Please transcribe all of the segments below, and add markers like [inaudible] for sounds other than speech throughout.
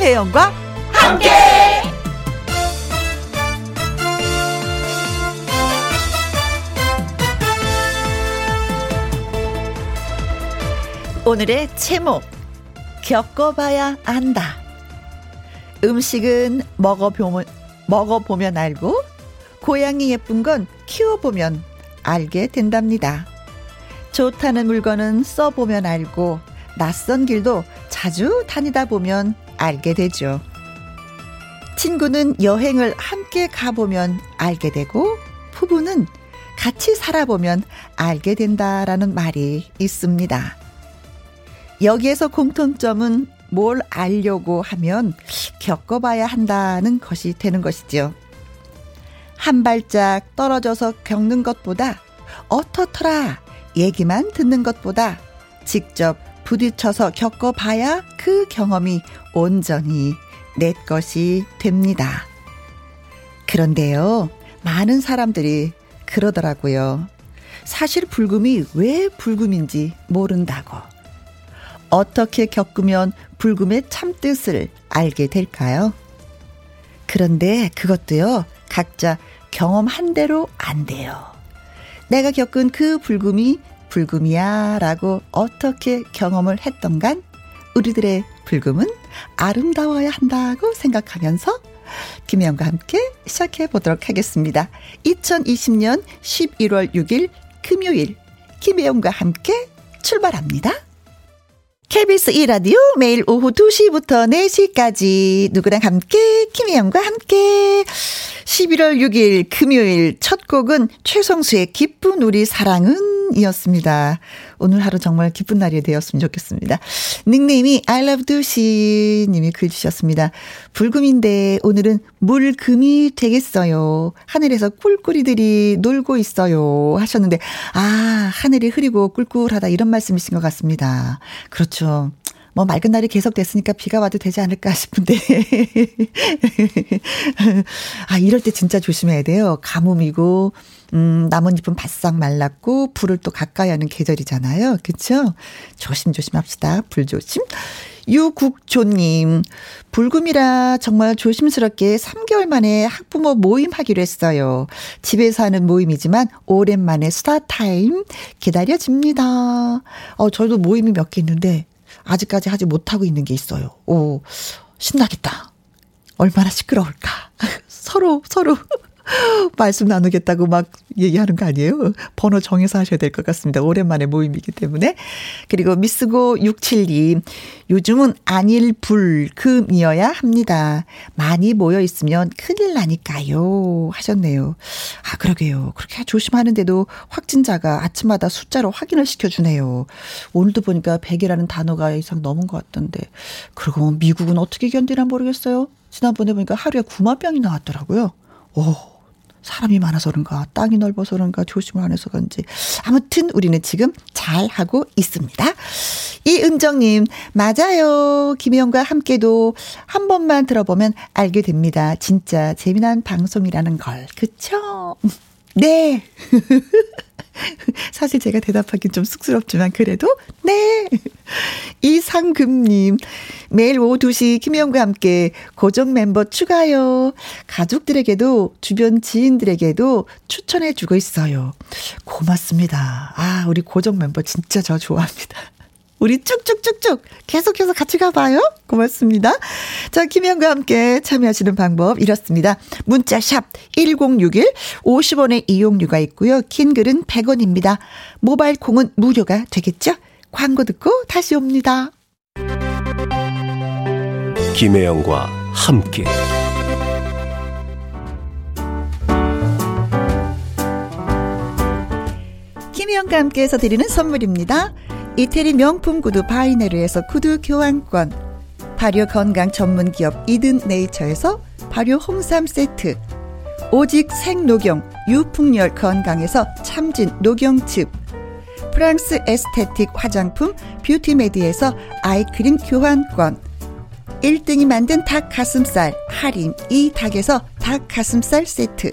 김혜영과 함께. 오늘의 제목 겪어봐야 안다. 음식은 먹어보면 먹어보면 알고 고양이 예쁜 건 키워보면 알게 된답니다. 좋다는 물건은 써보면 알고 낯선 길도 자주 다니다 보면 알게 되죠. 친구는 여행을 함께 가보면 알게 되고 부부는 같이 살아보면 알게 된다라는 말이 있습니다. 여기에서 공통점은 뭘 알려고 하면 겪어봐야 한다는 것이 되는 것이죠. 한 발짝 떨어져서 겪는 것보다 어떻더라 얘기만 듣는 것보다 직접 부딪혀서 겪어봐야 그 경험이 온전히 내 것이 됩니다. 그런데요, 많은 사람들이 그러더라고요. 사실 불금이 왜 불금인지 모른다고. 어떻게 겪으면 불금의 참뜻을 알게 될까요? 그런데 그것도요, 각자 경험한 대로 안 돼요. 내가 겪은 그 불금이 불금이야 라고 어떻게 경험을 했던간 우리들의 불금은 아름다워야 한다고 생각하면서 김혜영과 함께 시작해 보도록 하겠습니다. 2020년 11월 6일 금요일 김혜영과 함께 출발합니다. KBS 2라디오 매일 오후 2시부터 4시까지 누구랑 함께 김혜영과 함께 11월 6일 금요일 첫 곡은 최성수의 기쁜 우리 사랑은 이었습니다. 오늘 하루 정말 기쁜 날이 되었으면 좋겠습니다. 닉네임이 I love 두시 님이 글 주셨습니다. 불금인데 오늘은 물금이 되겠어요. 하늘에서 꿀꿀이들이 놀고 있어요. 하셨는데, 아, 하늘이 흐리고 꿀꿀하다 이런 말씀이신 것 같습니다. 그렇죠. 뭐 맑은 날이 계속 됐으니까 비가 와도 되지 않을까 싶은데. [laughs] 아, 이럴 때 진짜 조심해야 돼요. 가뭄이고, 음, 나뭇잎은 바싹 말랐고, 불을 또 가까이 하는 계절이잖아요. 그쵸? 조심조심 합시다. 불조심. 유국조님, 불금이라 정말 조심스럽게 3개월 만에 학부모 모임 하기로 했어요. 집에서 하는 모임이지만 오랜만에 스타타임 기다려집니다. 어, 저도 모임이 몇 개 있는데 아직까지 하지 못하고 있는 게 있어요. 오, 신나겠다. 얼마나 시끄러울까. [laughs] 서로, 서로. [gasps] 말씀 나누겠다고 막 얘기하는 거 아니에요? 번호 정해서 하셔야 될 것 같습니다. 오랜만에 모임이기 때문에. 그리고 미스고 672. 요즘은 안일 불금이어야 합니다. 많이 모여 있으면 큰일 나니까요. 하셨네요. 아, 그러게요. 그렇게 조심하는데도 확진자가 아침마다 숫자로 확인을 시켜주네요. 오늘도 보니까 100이라는 단어가 이상 넘은 것 같던데. 그리고 미국은 어떻게 견디나 모르겠어요. 지난번에 보니까 하루에 9만 병이 나왔더라고요. 오, 사람이 많아서 그런가, 땅이 넓어서 그런가, 조심을 안 해서 그런지. 아무튼 우리는 지금 잘 하고 있습니다. 이은정님, 맞아요. 김혜영과 함께도 한 번만 들어보면 알게 됩니다. 진짜 재미난 방송이라는 걸. 그쵸? 네. [laughs] 사실 제가 대답하긴 좀 쑥스럽지만 그래도 네. 이상금님 매일 오후 2시 김혜영과 함께 고정 멤버 추가요. 가족들에게도 주변 지인들에게도 추천해 주고 있어요. 고맙습니다. 아 우리 고정 멤버 진짜 저 좋아합니다. 우리 쭉쭉쭉쭉 계속해서 같이 가봐요. 고맙습니다. 자, 김현과 함께 참여하시는 방법 이렇습니다. 문자 샵 1061, 50원의 이용료가 있고요. 긴 글은 100원입니다. 모바일 콩은 무료가 되겠죠? 광고 듣고 다시 옵니다. 김혜영과 함께 김혜영과 함께해서 드리는 선물입니다. 이태리 명품 구두 바이네르에서 구두 교환권 발효 건강 전문 기업 이든 네이처에서 발효 홍삼 세트 오직 생녹용 유풍열 건강에서 참진 녹용즙 프랑스 에스테틱 화장품 뷰티메디에서 아이크림 교환권 1등이 만든 닭 가슴살 할인 이 닭에서 닭 가슴살 세트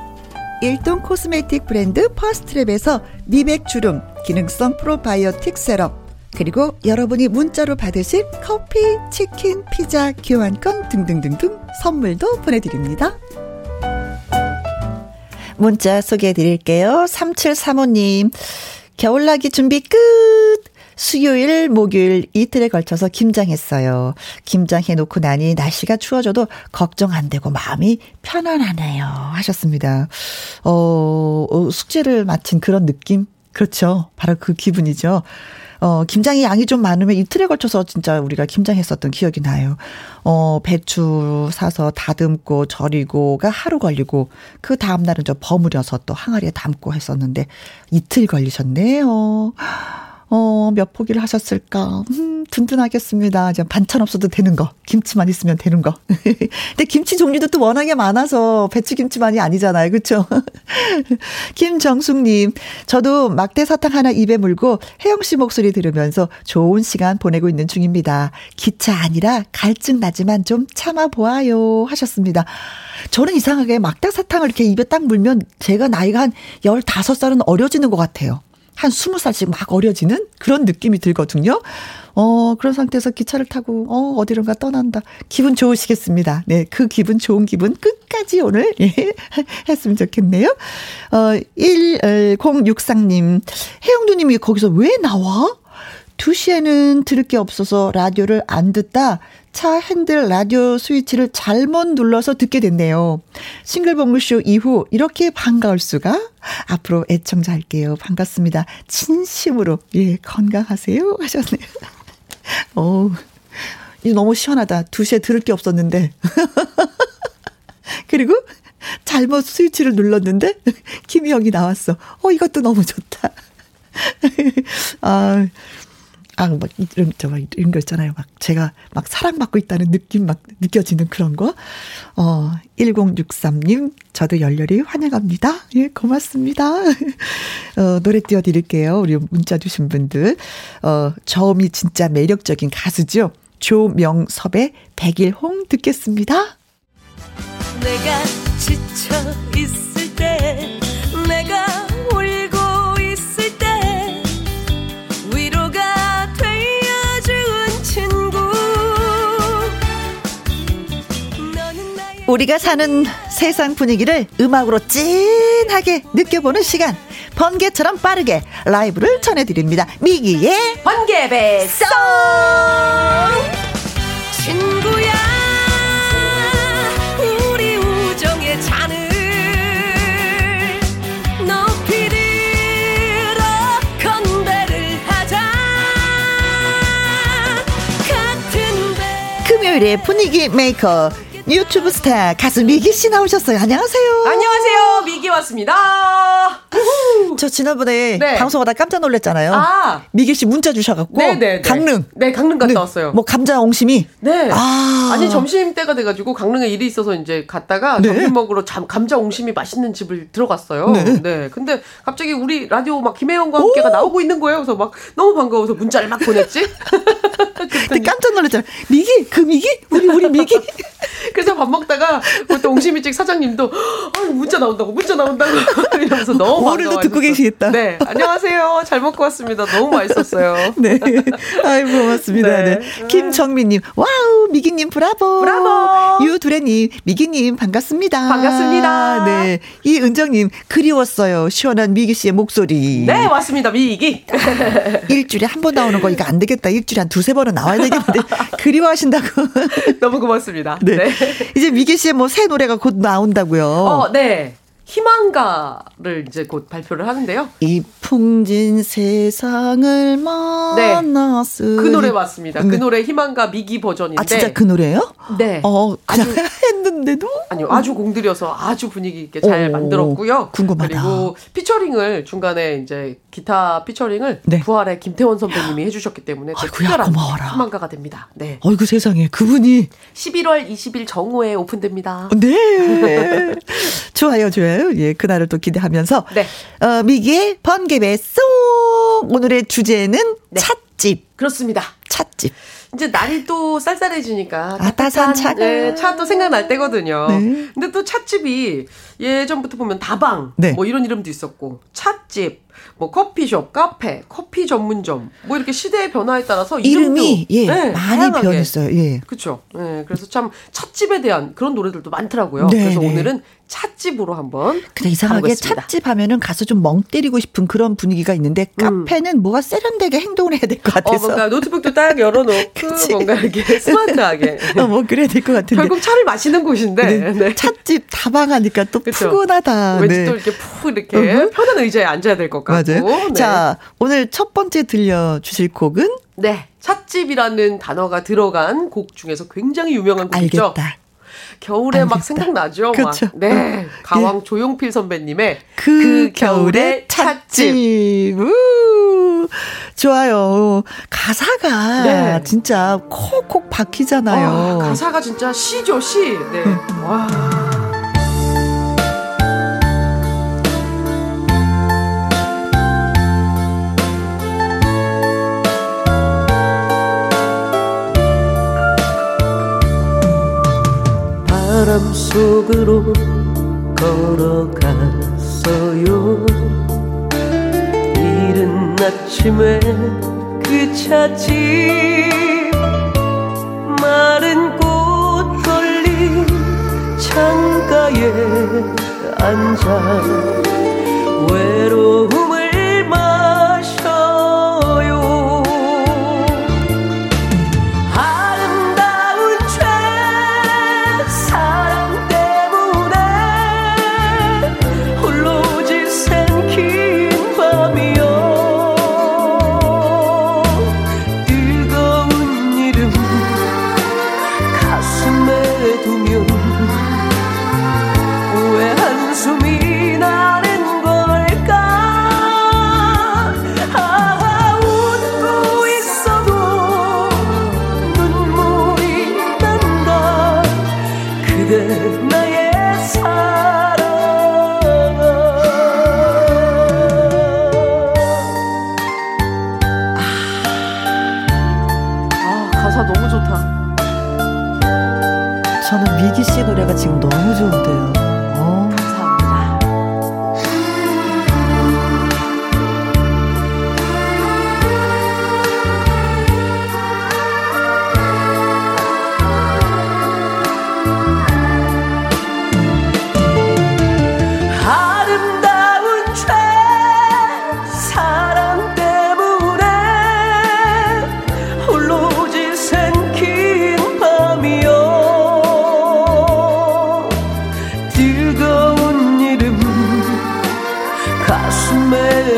일동 코스메틱 브랜드 퍼스트랩에서 미백 주름 기능성 프로바이오틱 세럼 그리고 여러분이 문자로 받으실 커피, 치킨, 피자, 교환권 등등등등 선물도 보내드립니다. 문자 소개해 드릴게요. 3735님. 겨울나기 준비 끝! 수요일, 목요일 이틀에 걸쳐서 김장했어요. 김장해 놓고 나니 날씨가 추워져도 걱정 안 되고 마음이 편안하네요. 하셨습니다. 어, 어 숙제를 마친 그런 느낌? 그렇죠. 바로 그 기분이죠. 어, 김장이 양이 좀 많으면 이틀에 걸쳐서 진짜 우리가 김장했었던 기억이 나요. 어, 배추 사서 다듬고 절이고가 하루 걸리고 그 다음날은 저 버무려서 또 항아리에 담고 했었는데 이틀 걸리셨네요. 어, 몇 포기를 하셨을까? 음, 든든하겠습니다. 이제 반찬 없어도 되는 거. 김치만 있으면 되는 거. [laughs] 근데 김치 종류도 또 워낙에 많아서 배추김치만이 아니잖아요. 그쵸? [laughs] 김정숙님, 저도 막대 사탕 하나 입에 물고 혜영 씨 목소리 들으면서 좋은 시간 보내고 있는 중입니다. 기차 아니라 갈증 나지만 좀 참아보아요. 하셨습니다. 저는 이상하게 막대 사탕을 이렇게 입에 딱 물면 제가 나이가 한 15살은 어려지는 것 같아요. 한 20살씩 막 어려지는 그런 느낌이 들거든요. 어, 그런 상태에서 기차를 타고, 어, 어디론가 떠난다. 기분 좋으시겠습니다. 네, 그 기분, 좋은 기분 끝까지 오늘, 예, [laughs] 했으면 좋겠네요. 어, 1063님, 혜영두님이 거기서 왜 나와? 2시에는 들을 게 없어서 라디오를 안 듣다 차 핸들 라디오 스위치를 잘못 눌러서 듣게 됐네요. 싱글벙글쇼 이후 이렇게 반가울 수가? 앞으로 애청자 할게요. 반갑습니다. 진심으로, 예, 건강하세요. [laughs] 하셨네요. 어이 너무 시원하다. 2시에 들을 게 없었는데. [laughs] 그리고 잘못 스위치를 눌렀는데 [laughs] 김희영이 나왔어. 어, 이것도 너무 좋다. 아, 아, 막 이런, 저, 막 이런 거 있잖아요. 막 제가 막 사랑받고 있다는 느낌 막 느껴지는 그런 거. 어, 1063님, 저도 열렬히 환영합니다. 예, 고맙습니다. [laughs] 어, 노래 띄워 드릴게요. 우리 문자 주신 분들. 어, 저음이 진짜 매력적인 가수죠. 조명섭의 백일홍 듣겠습니다. 내가 지쳐 있을 때, 내가 우리가 사는 세상 분위기를 음악으로 찐하게 느껴보는 시간. 번개처럼 빠르게 라이브를 전해드립니다. 미기의 번개배송! 친구야, 우리 우정의 잔을 높이 들어 건배를 하자. 건배. 금요일의 분위기 메이커. 유튜브 스타 가수 미기 씨 나오셨어요. 안녕하세요. 안녕하세요. 미기 왔습니다. 저 지난번에 네. 방송하다 깜짝 놀랐잖아요. 아. 미기 씨 문자 주셔갖고 네네 네. 강릉. 네, 강릉 갔다 네. 왔어요. 뭐 감자 옹심이. 네. 아. 아니 점심 때가 돼가지고 강릉에 일이 있어서 이제 갔다가 네. 점심 먹으러 잠, 감자 옹심이 맛있는 집을 들어갔어요. 네. 네. 근데 갑자기 우리 라디오 막 김혜영과 함께가 나오고 있는 거예요. 그래서 막 너무 반가워서 문자를 막 보냈지. [laughs] 그때 깜짝 놀랐잖아. 미기 그 미기 우리 우리 미기. [laughs] 그래서 밥 먹다가 그때 옹심이집 사장님도 아 문자 나온다고 문자 나온다고 [laughs] 이러면서 너무 오늘도 듣고 계시겠다. 네 안녕하세요 잘 먹고 왔습니다 너무 맛있었어요. [laughs] 네 아이 고맙습니다. 네. 네. 김정민님 와우 미기님 브라보 브라보 유두래님 미기님 반갑습니다. 반갑습니다. 네 이은정님 그리웠어요 시원한 미기 씨의 목소리. 네 맞습니다 미기. [laughs] 일주일에 한 번 나오는 거 이거 안 되겠다 일주일에 한 두세 번은 나와야 되겠는데 그리워하신다고. 너무 고맙습니다. 네. 네. 이제 미기 씨의 뭐 새 노래가 곧 나온다고요. 어, 네. 희망가를 이제 곧 발표를 하는데요. 이 풍진 세상을 만났으. 네. 그 노래 맞습니다. 그 네. 노래 희망가 미기 버전인데. 아 진짜 그 노래예요? 네. 어 그냥 아주, [laughs] 했는데도 아니요 아주 공들여서 아주 분위기 있게 잘 오, 만들었고요. 궁금하다. 그리고 피처링을 중간에 이제 기타 피처링을 네. 부활의 김태원 선배님이 해주셨기 때문에 특별한 고마워라. 희망가가 됩니다. 네. 어이구 세상에 그분이 11월 20일 정오에 오픈됩니다. 네. [laughs] 좋아요, 좋아요. 예, 그날을 또 기대하면서 네. 어, 미기의 번개배 송 오늘의 주제는 네. 찻집. 그렇습니다. 찻집. 이제 날이 또 쌀쌀해지니까 아, 따뜻한 차가 네, 차또 생각날 때거든요. 네. 근데 또 찻집이 예전부터 보면 다방 네. 뭐 이런 이름도 있었고 찻집 뭐 커피숍, 카페, 커피 전문점 뭐 이렇게 시대의 변화에 따라서 이름이 예, 네, 많이 다양하게. 변했어요. 예. 그렇죠. 예. 그래서 참 찻집에 대한 그런 노래들도 많더라고요. 네, 그래서 네. 오늘은 찻집으로 한번 근데 이상하게. 찻집 하면은 가서 좀 멍 때리고 싶은 그런 분위기가 있는데 음. 카페는 뭐가 세련되게 행동을 해야 될 것 같아서 어, 뭔가 노트북도 딱 열어놓고 [laughs] 뭔가 이렇게 스마트하게 [laughs] 어, 뭐 그래야 될 것 같은데 결국 차를 마시는 곳인데 네. 네. 찻집 다방하니까 또 그쵸? 푸근하다. 왠지 네. 또 이렇게 푹 이렇게 음. 편한 의자에 앉아야 될 것 같고 맞아요. 네. 자 오늘 첫 번째 들려주실 곡은 네 찻집이라는 단어가 들어간 곡 중에서 굉장히 유명한 곡이죠. 알겠다. 겨울에. 막 생각나죠. 그렇죠. 막. 네. 가왕 네. 조용필 선배님의 그, 그 겨울의 찻집. 우, 좋아요. 가사가 네. 진짜 콕콕 박히잖아요. 아, 가사가 진짜 시죠, 시. 네. 음. 와. 바람 속으로 걸어갔어요. 이른 아침에 그 찻집 마른 꽃 걸린 창가에 앉아 외로움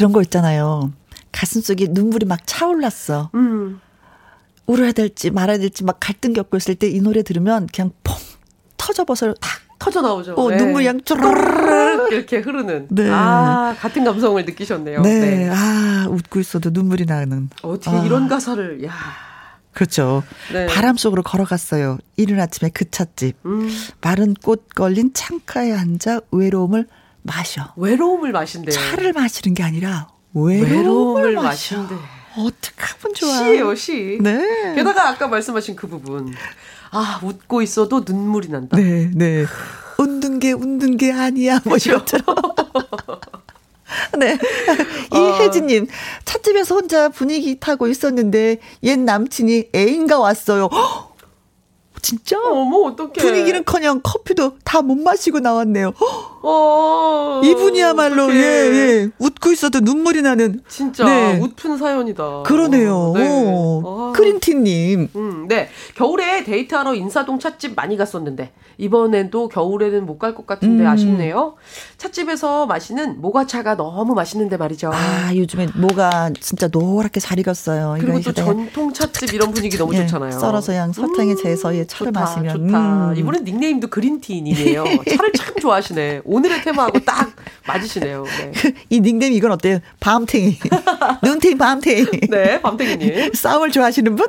런 거 있잖아요. 가슴 속에 눈물이 막 차올랐어. 음. 울어야 될지 말아야 될지 막 갈등 겪고 있을 때 이 노래 들으면 그냥 퐁 터져버서 탁 터져 나오죠. 어, 네. 눈물 양 쪼르르 이렇게 흐르는. 네. 아 같은 감성을 느끼셨네요. 네. 네. 아 웃고 있어도 눈물이 나는. 어떻게 아. 이런 가사를 야. 그렇죠. 네. 바람 속으로 걸어갔어요. 이른 아침에 그 찻집. 음. 마른 꽃 걸린 창가에 앉아 외로움을 마셔. 외로움을 마신대요. 차를 마시는 게 아니라 외로움을, 외로움을 마신대. 어떡하면 좋아. 시예요, 시. 네. 게다가 아까 말씀하신 그 부분. 아, 웃고 있어도 눈물이 난다. 네, 네. 웃는 게 웃는 게 아니야. 뭐 이것처럼. [laughs] 네. [laughs] 이혜진님, 찻집에서 혼자 분위기 타고 있었는데, 옛 남친이 애인가 왔어요. [gasps] 진짜? 어머, 어떡해. 분위기는 커녕 커피도 다 못 마시고 나왔네요. [gasps] 어, 이분이야말로, 어떡해. 예, 예. 웃고 있어도 눈물이 나는. 진짜 네. 웃픈 사연이다. 그러네요. 네. 오. 아. 그린티님. 음, 네. 겨울에 데이트하러 인사동 찻집 많이 갔었는데 이번에도 겨울에는 못 갈 것 같은데 음. 아쉽네요. 찻집에서 마시는 모과차가 너무 맛있는데 말이죠. 아, 요즘에 모과가 진짜 노랗게 잘 익었어요. 그리고 또 전통 찻집 이런 분위기 너무 예, 좋잖아요. 썰어서 그냥 설탕에 음, 재서 예, 차를 좋다, 마시면. 좋다. 음. 이분은 닉네임도 그린티님이네요. 차를 참 좋아하시네. 오늘의 테마하고 딱 맞으시네요. 네. [laughs] 이 닉네임 이건 어때요? 밤탱이. [laughs] 눈탱이 밤탱이. 네, 밤탱이님. [laughs] 싸움을 좋아하시는 분?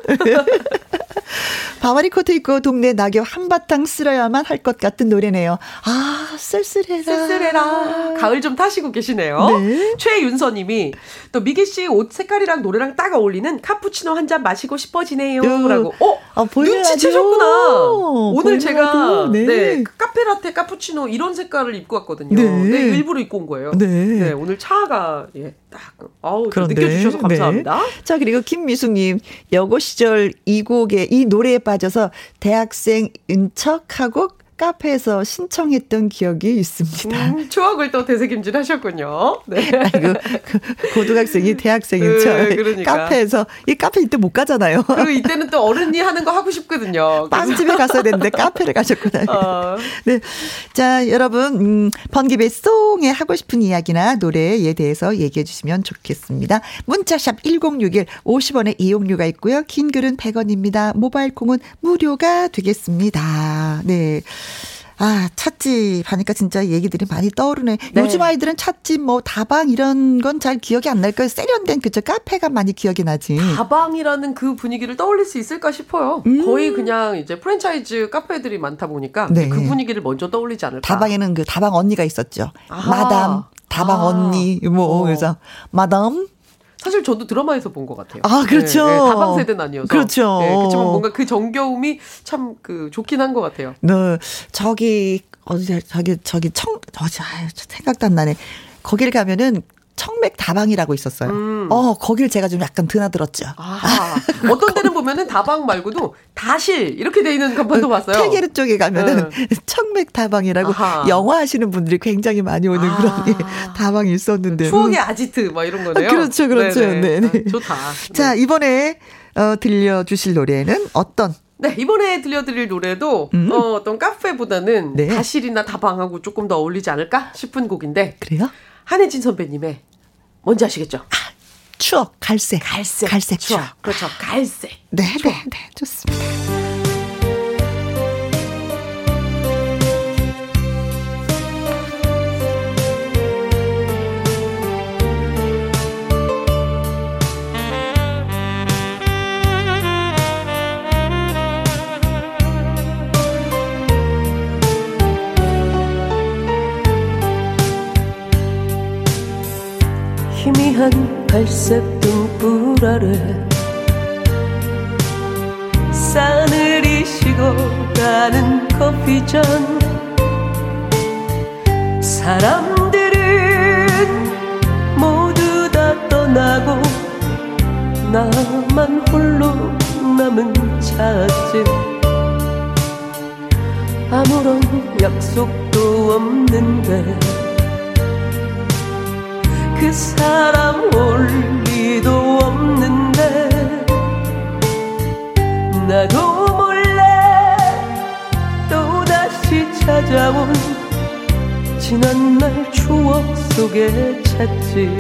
바바리 코트 입고 동네 낙엽 한바탕 쓸어야만 할 것 같은 노래네요. 아, 쓸쓸해라. 쓸쓸해라. 가을 좀 타시고 계시네요. 네. 최윤서 님이 또 미기 씨 옷 색깔이랑 노래랑 딱 어울리는 카푸치노 한 잔 마시고 싶어지네요. 요. 라고. 어, 아, 눈치채셨구나. 오늘 보이는 제가 라디오. 네. 네. 카페라테 카푸치노 이런 색깔을 입고 왔거든요. 네. 네. 일부러 입고 온 거예요. 네. 오늘 차가 예, 딱 아우 그런데, 느껴주셔서 감사합니다. 네. 자, 그리고 김미숙님, 여고 시절 이 곡에, 이 노래에 빠져서 대학생 인 척하고 카페에서 신청했던 기억이 있습니다. 음, 추억을 또 되새김질 하셨군요. 네. [laughs] 아이고, 그 고등학생이 대학생인 네, 척. 그러니까. 카페에서, 이 카페 이때 못 가잖아요. 그리고 이때는 또 어른이 하는 거 하고 싶거든요. 빵집에 갔어야 되는데 카페를 가셨구나. 어, 네. 자, 여러분, 음, 번기배 송에 하고 싶은 이야기나 노래에 대해서 얘기해 주시면 좋겠습니다. 문자샵 1061 50원의 이용료가 있고요. 긴 글은 100원입니다. 모바일 콩은 무료가 되겠습니다. 네. 아, 찻집 하니까 진짜 얘기들이 많이 떠오르네. 네. 요즘 아이들은 찻집 뭐 다방 이런 건 잘 기억이 안 날 거예요. 세련된 그저 카페가 많이 기억이 나지. 다방이라는 그 분위기를 떠올릴 수 있을까 싶어요. 거의 그냥 이제 프랜차이즈 카페들이 많다 보니까 음. 네. 그 분위기를 먼저 떠올리지 않을까. 다방에는 그 다방 언니가 있었죠. 아하. 마담, 다방 아. 언니, 뭐, 어. 그래서, 마담, 사실 저도 드라마에서 본 것 같아요. 아, 그렇죠. 네, 네, 다방 세대는 아니어서. 그렇죠. 네, 그렇지만 뭔가 그 정겨움이 참 그 좋긴 한 것 같아요. 너, 저기, 어디, 저기, 저기, 청, 어디, 아유, 생각도 안 나네. 거길 가면은, 청맥 다방이라고 있었어요. 음. 어, 거길 제가 좀 약간 드나들었죠. 아, 어떤 데는 보면은 다방 말고도 다실 이렇게 돼 있는 간판도 봤어요. 태계르 쪽에 가면은 [laughs] 청맥 다방이라고 아하. 영화 하시는 분들이 굉장히 많이 오는 아. 그런 [laughs] 게 다방이 있었는데. 추억의 아지트 막 이런 거네요. 아, 그렇죠, 그렇죠. 네네. 네네. 아, 좋다. 자, 네. 이번에, 어, 들려주실 노래는 어떤, 네, 이번에 들려드릴 노래도 음. 어, 어떤 카페보다는 네. 다실이나 다방하고 조금 더 어울리지 않을까 싶은 곡인데 그래요? 한혜진 선배님의 뭔지 아시겠죠? 추억, 갈색. 갈색. 갈색 추억. 그렇죠. 갈색. 네, 네, 네. 좋습니다. 불 아래 싸늘히 식어가는 커피잔. 사람들은 모두 다 떠나고 나만 홀로 남은 차집 아무런 약속도 없는데 그 사람 올 리도 없 나도 몰래 또다시 찾아온 지난날 추억 속에 찾지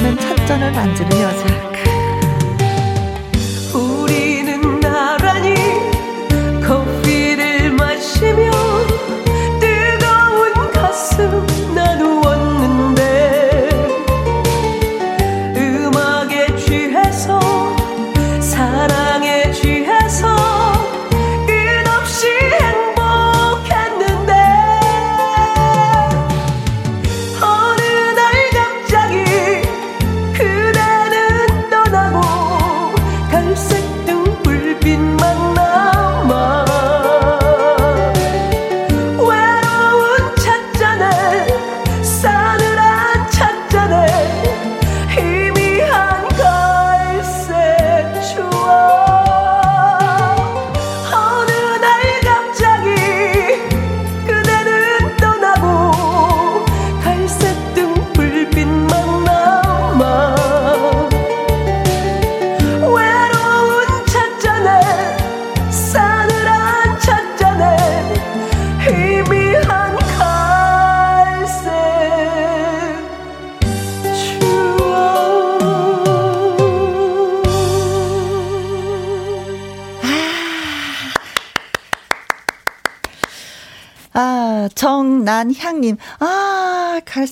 식어가는 찻잔을 만지는 여자.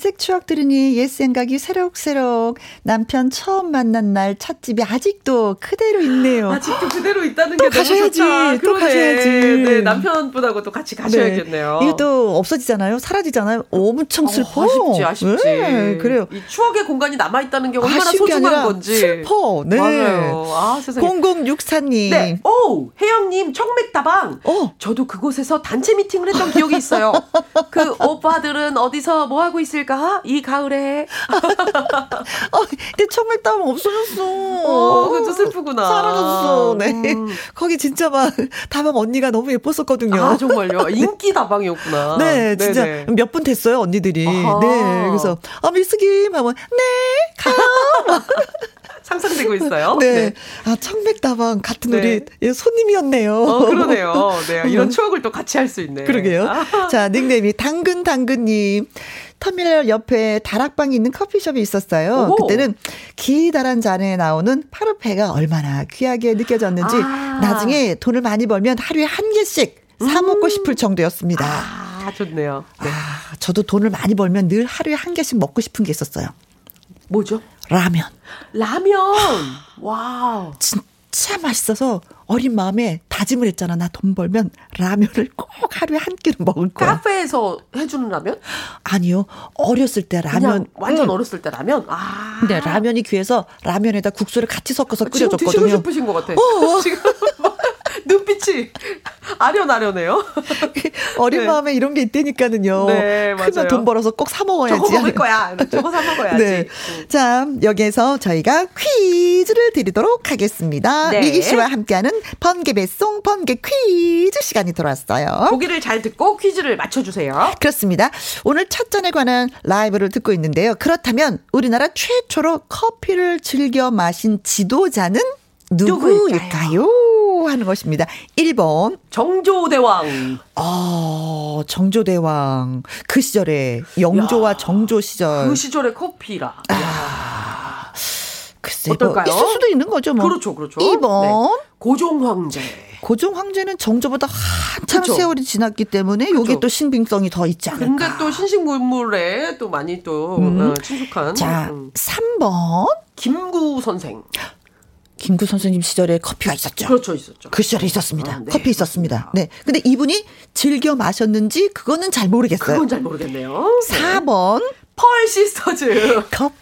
색 추억 들으니 옛 생각이 새록새록. 남편 처음 만난 날 찻집이 아직도 그대로 있네요. [laughs] 아직도 그대로 있다는 또게 가셔야지. 좋다. 또 그러네. 가셔야지. 네, 남편분하고 또 같이 가셔야겠네요. 네. 이게 또 없어지잖아요. 사라지잖아요. 엄청 슬퍼. 어, 아쉽지, 아쉽지. 네, 그래요. 이 추억의 공간이 남아 있다는 게 얼마나 소중한 건지. 슬퍼. 네. 맞아요. 아, 세상에. 0064님. 네. 오, 혜영님, 청맥다방. 어. 저도 그곳에서 단체 미팅을 했던 기억이 있어요. [laughs] 그 오빠들은 어디서 뭐 하고 있을까? 이 가을에. [laughs] 어, 내 청맥담 없어졌어. 어, 그것도 슬프구나. 사라졌어. 네. 음. 거기 진짜 막 다방 언니가 너무 예뻤었거든요. 아, 정말요? 인기 다방이었구나. [laughs] 네, 진짜 네네. 몇분 됐어요, 언니들이. 아하. 네, 그래서, 아, 미스김 하면, 네, 가요. 상상되고 있어요. [laughs] 네. 아, 청백다방 같은 네. 우리 예, 손님이었네요. 어, 그러네요. 네, 이런 추억을 또 같이 할 수 있네. 그러게요. 아, [laughs] 자, 닉네임이 당근 당근님. 터미널 옆에 다락방이 있는 커피숍이 있었어요. 오호. 그때는 기다란 잔에 나오는 파르페가 얼마나 귀하게 느껴졌는지 아. 나중에 돈을 많이 벌면 하루에 한 개씩 사 먹고 싶을 정도였습니다. 음. 아, 좋네요. 네. 아, 저도 돈을 많이 벌면 늘 하루에 한 개씩 먹고 싶은 게 있었어요. 뭐죠? 라면. 라면. 와우. 진짜 맛있어서 어린 마음에 다짐을 했잖아. 나 돈 벌면 라면을 꼭 하루에 한 끼는 먹을 거야. 카페에서 해주는 라면? 아니요. 어렸을 때 라면. 완전 응. 어렸을 때 라면? 아. 근데 라면이 귀해서 라면에다 국수를 같이 섞어서 지금 드시고 끓여줬거든요. 싶으신 것 같아. 어. [laughs] 지금 눈빛이 아련아련해요. [laughs] 어린 네. 마음에 이런 게 있다니까는요. 네, 맞아요. 크면 돈 벌어서 꼭 사 먹어야지. 저거 먹을 거야. 저거 사 먹어야지. [laughs] 네. 음. 자, 여기에서 저희가 퀴즈를 드리도록 하겠습니다. 네. 미기 씨와 함께하는 번개 배송 번개 퀴즈 시간이 돌아왔어요. 보기를 잘 듣고 퀴즈를 맞춰주세요. 그렇습니다. 오늘 첫 잔에 관한 라이브를 듣고 있는데요. 그렇다면 우리나라 최초로 커피를 즐겨 마신 지도자는 누구일까요? 하는 것입니다. 1번, 정조대왕. 어, 정조대왕. 그 시절에 영조와 야, 정조 시절. 그 시절의 커피라. 아, 글쎄, 어떨까요? 뭐 있을 수도 있는 거죠, 뭐. 그렇죠, 그렇죠. 2번. 네. 고종 황제. 고종 황제는 정조보다 한참 그쵸. 세월이 지났기 때문에 요게 그쵸. 또 신빙성이 더 있지 않을까. 근데 또 신식물물에 또 많이 또 음. 어, 친숙한 자, 음. 3번. 김구 선생. 김구 선생님 시절에 커피가 있었죠. 그렇죠, 있었죠. 그 시절에 있었습니다. 아, 네, 커피 있었습니다. 네. 근데 이분이 즐겨 마셨는지 그거는 잘 모르겠어요. 그건 잘 모르겠네요. 4번 펄 시스터즈. [laughs] 커피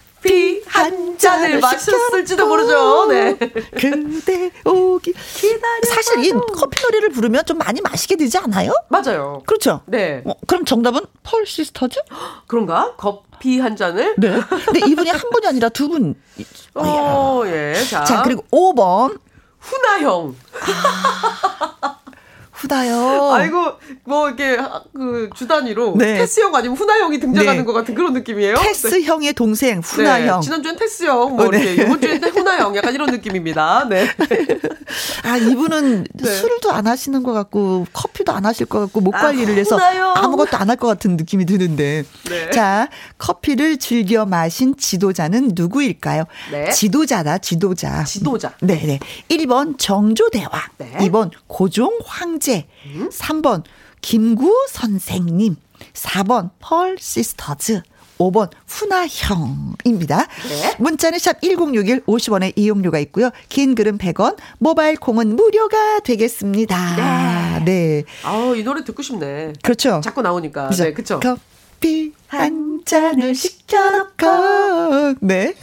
한 잔을 마셨을지도 모르죠. 네. 그대 오기 기다려. 사실 이 커피 노래를 부르면 좀 많이 마시게 되지 않아요? 맞아요. 그렇죠. 네. 어, 그럼 정답은 펄 시스터즈? [gasps] 그런가? 커피 한 잔을. 네. 근데 이분이 한 분이 아니라 두 분. 어, 예. 자. 자, 그리고 5번 훈아형. 후다요. 아이고 뭐 이게 그 주단위로 네. 테스 형 아니면 후나 형이 등장하는 네. 것 같은 그런 느낌이에요. 테스 네. 형의 동생 후나 네. 형. 지난주엔 테스 형, 뭐 어, 네. 이렇게 이번 주엔 후나 형 약간 이런 느낌입니다. 네. [laughs] 아 이분은 네. 술도 안 하시는 것 같고 커피도 안 하실 것 같고 목 아, 관리를 아, 해서 아무것도 안 할 것 같은 느낌이 드는데. 자 커피를 즐겨 마신 지도자는 누구일까요? 지도자다 지도자. 지도자. 네 네. 1번 정조대왕. 2번 고종 황제. 음? 3번 김구 선생님. 4번 펄 시스터즈. 5번 훈아형입니다. 네. 문자는 샵 1061 50원의 이용료가 있고요. 긴 글은 100원, 모바일 콩은 무료가 되겠습니다. 네. 네. 아우, 이 노래 듣고 싶네. 그렇죠. 자꾸 나오니까. 그죠? 네, 그렇죠. 커피 한 잔을 시켜놓고 네.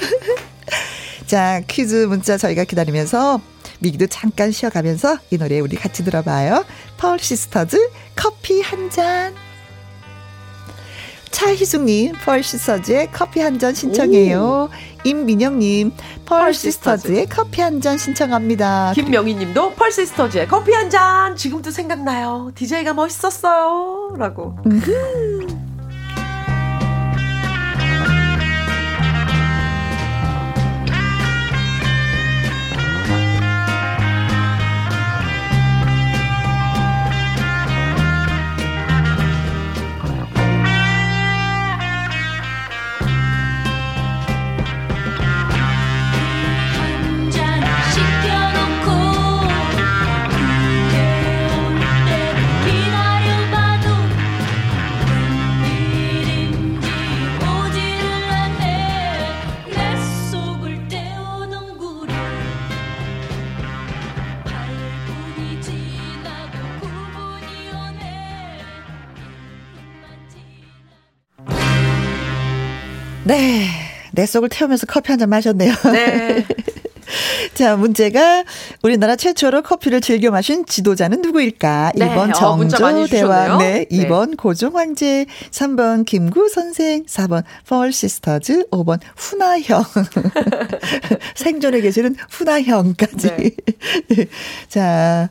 [laughs] 자, 퀴즈 문자 저희가 기다리면서 미기도 잠깐 쉬어가면서 이 노래 우리 같이 들어봐요. 펄 시스터즈 커피 한 잔. 차희숙님, 펄시스터즈의 커피 한 잔 신청해요. 임민영님, 펄시스터즈의 커피 한 잔 신청합니다. 김명희님도 펄시스터즈의 커피 한 잔 지금도 생각나요. DJ가 멋있었어요. 라고. 네. 내 속을 태우면서 커피 한 잔 마셨네요. 네. [laughs] 자, 문제가 우리나라 최초로 커피를 즐겨 마신 지도자는 누구일까? 네. 1번 어, 정조 대왕, 네. 2번 네. 고종 황제, 3번 김구 선생, 4번 펄 시스터즈, 5번 훈아형. [laughs] 생존에 계시는 훈아형까지. 네. [laughs] 자,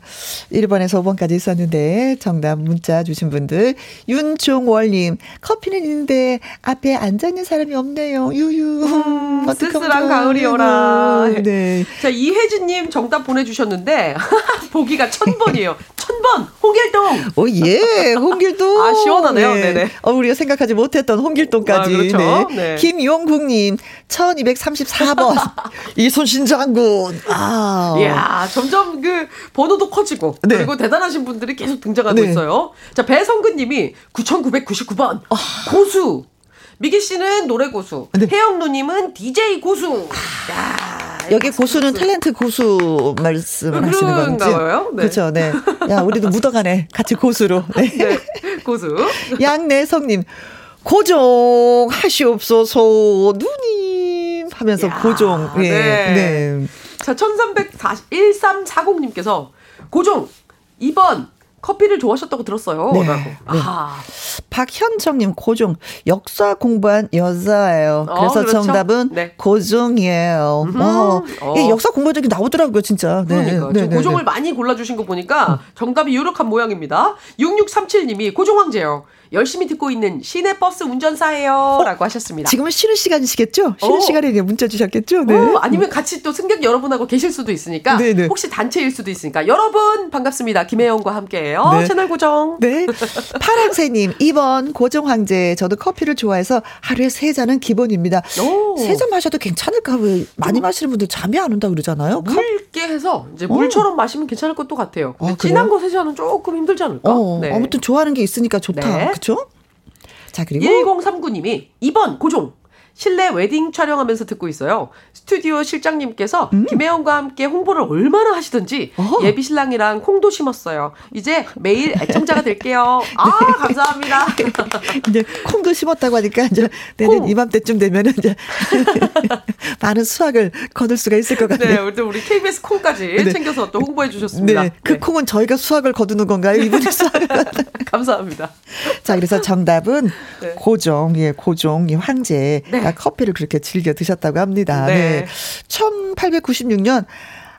1번에서 5번까지 있었는데 정답 문자 주신 분들 윤종월님 커피는 있는데 앞에 앉아 있는 사람이 없네요. 유유. 음, 쓸쓸한 가을이 오라. 네. 자, 이혜진님 정답 보내주셨는데, [laughs] 보기가 천번이에요. 천번! 홍길동! 오, 예, 홍길동! [laughs] 아, 시원하네요. 네. 네 어, 우리가 생각하지 못했던 홍길동까지. 아, 그렇죠. 네. 네. 김용국님, 1234번. [laughs] 이순신 장군. 아. 이야, 점점 그 번호도 커지고. 네. 그리고 대단하신 분들이 계속 등장하고 네. 있어요. 자, 배성근님이 9999번. 아. 고수. 미기 씨는 노래 고수. 네. 혜영 누님은 DJ 고수. 야. 여기 고수는 탤런트 고수 말씀을 하시는 건지. 네. 그렇죠. 네. 야, 우리도 [laughs] 묻어가네. 같이 고수로. 네. 네. 고수. [laughs] 양내성 님. 고종 하시옵소서 누님 하면서 야, 고종. 예. 네. 네. 자, 1340님께서 고종 2번 커피를 좋아하셨다고 들었어요. 네. 네. 아. 박현정님 고종 역사 공부한 여자예요. 어, 그래서 그렇죠? 정답은 네. 고종이에요. 어. 어. 예, 역사 공부적이 나오더라고요, 진짜. 네. 그러니까 네, 네, 고종을 네. 많이 골라주신 거 보니까 정답이 유력한 모양입니다. 6637님이 고종 황제요. 열심히 듣고 있는 시내버스 운전사예요. 어? 라고 하셨습니다. 지금은 쉬는 시간이시겠죠? 쉬는 어. 시간에 문자 주셨겠죠? 네. 어, 아니면 같이 또 승객 여러분하고 계실 수도 있으니까 네네. 네. 혹시 단체일 수도 있으니까 여러분 반갑습니다. 김혜영과 함께해요. 네. 채널 고정. 네. 파랑새님 2번 고정 황제 저도 커피를 좋아해서 하루에 세 잔은 기본입니다. 세 잔 마셔도 괜찮을까? 왜 많이 마시는 분들 잠이 안 온다 그러잖아요. 묽게 해서 이제 물처럼 마시면 괜찮을 것도 같아요. 아, 진한 거 세 잔은 조금 힘들지 않을까? 어, 네. 아무튼 좋아하는 게 있으니까 좋다. 네. 그렇죠? 자, 그리고 1039님이 2번 고종 실내 웨딩 촬영하면서 듣고 있어요. 스튜디오 실장님께서 음? 김혜영과 함께 홍보를 얼마나 하시던지 어허. 예비 신랑이랑 콩도 심었어요. 이제 매일 애청자가 될게요. [laughs] 아 네. 감사합니다. [laughs] 이제 콩도 심었다고 하니까 이제 내년 콩. 이맘때쯤 되면은 이제 [laughs] 많은 수확을 거둘 수가 있을 것 같네요. 네, 우리 KBS 콩까지 네. 챙겨서 또 홍보해 주셨습니다. 네, 그 네. 콩은 저희가 수확을 거두는 건가요? 이분이 수확을 감사합니다. 자, 그래서 정답은 네. 고종, 예, 고종, 이 황제. 네. 커피를 그렇게 즐겨 드셨다고 합니다. 네. 네. 1896년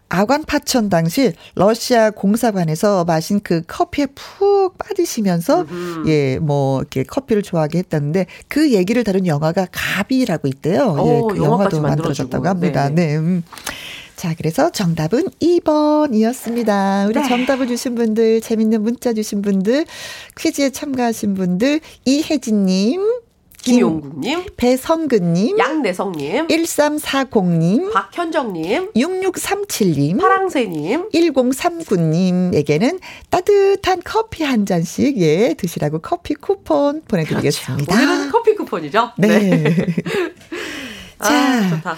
아관 파천 당시 러시아 공사관에서 마신 그 커피에 푹 빠지시면서. 예, 뭐 이렇게 커피를 좋아하게 했다는데 그 얘기를 다룬 영화가 가비라고 있대요. 오, 예, 그 영화도 만들어졌다고 합니다. 네. 네. 음. 자, 그래서 정답은 2번이었습니다. 우리 네. 정답을 주신 분들, 재밌는 문자 주신 분들, 퀴즈에 참가하신 분들, 이혜진님, 김용국님, 배성근님, 양내성님, 1340님, 박현정님, 6637님, 파랑새님, 1039님에게는 따뜻한 커피 한 잔씩, 예, 드시라고 커피 쿠폰 보내드리겠습니다. 그렇죠. 오늘은 커피 쿠폰이죠? 네. 네. [laughs] 자, 아, 좋다.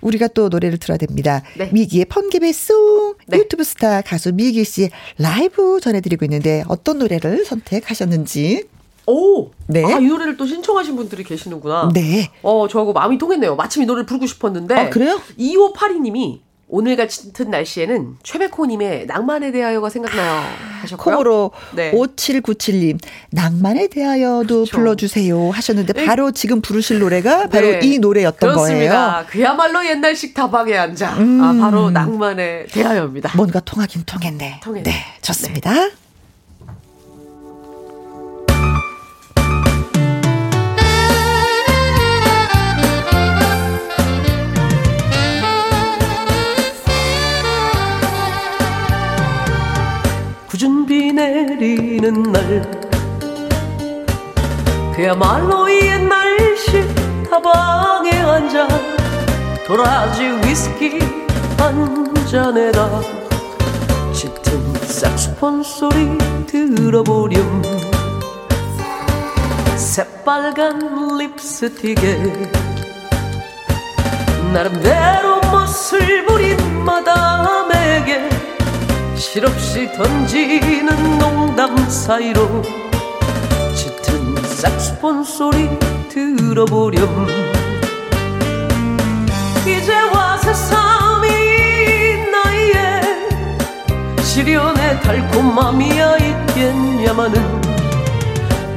우리가 또 노래를 들어야 됩니다. 네. 미기의 펀기베송 네. 유튜브 스타 가수 미기 씨 라이브 전해드리고 있는데 어떤 노래를 선택하셨는지. 오, 네. 아, 이 노래를 또 신청하신 분들이 계시는구나. 네. 어, 저하고 마음이 통했네요. 마침 이 노래를 부르고 싶었는데. 아, 그래요? 2582님이 오늘 같은 날씨에는 최백호님의 낭만에 대하여가 생각나요 하셨고요. 콩으로 네. 5797님 낭만에 대하여도 그렇죠. 불러주세요 하셨는데 네. 바로 지금 부르실 노래가 바로 네. 이 노래였던 그렇습니다. 거예요. 그야말로 옛날식 다방에 앉아. 음. 아, 바로 낭만에 대하여입니다. 뭔가 통하긴 통했네. 통했네. 네, 좋습니다. 내리는 날. 그야말로 옛날식 다방에 앉아 도라지 위스키 한 잔에다 짙은 색소폰 소리 들어보렴. 새빨간 립스틱에 나름대로 멋을 부린 마담에게 실없이 던지는 농담 사이로 짙은 색소폰 소리 들어보렴. 이제와 새삼이 나이에 시련의 달콤함이야 있겠냐마는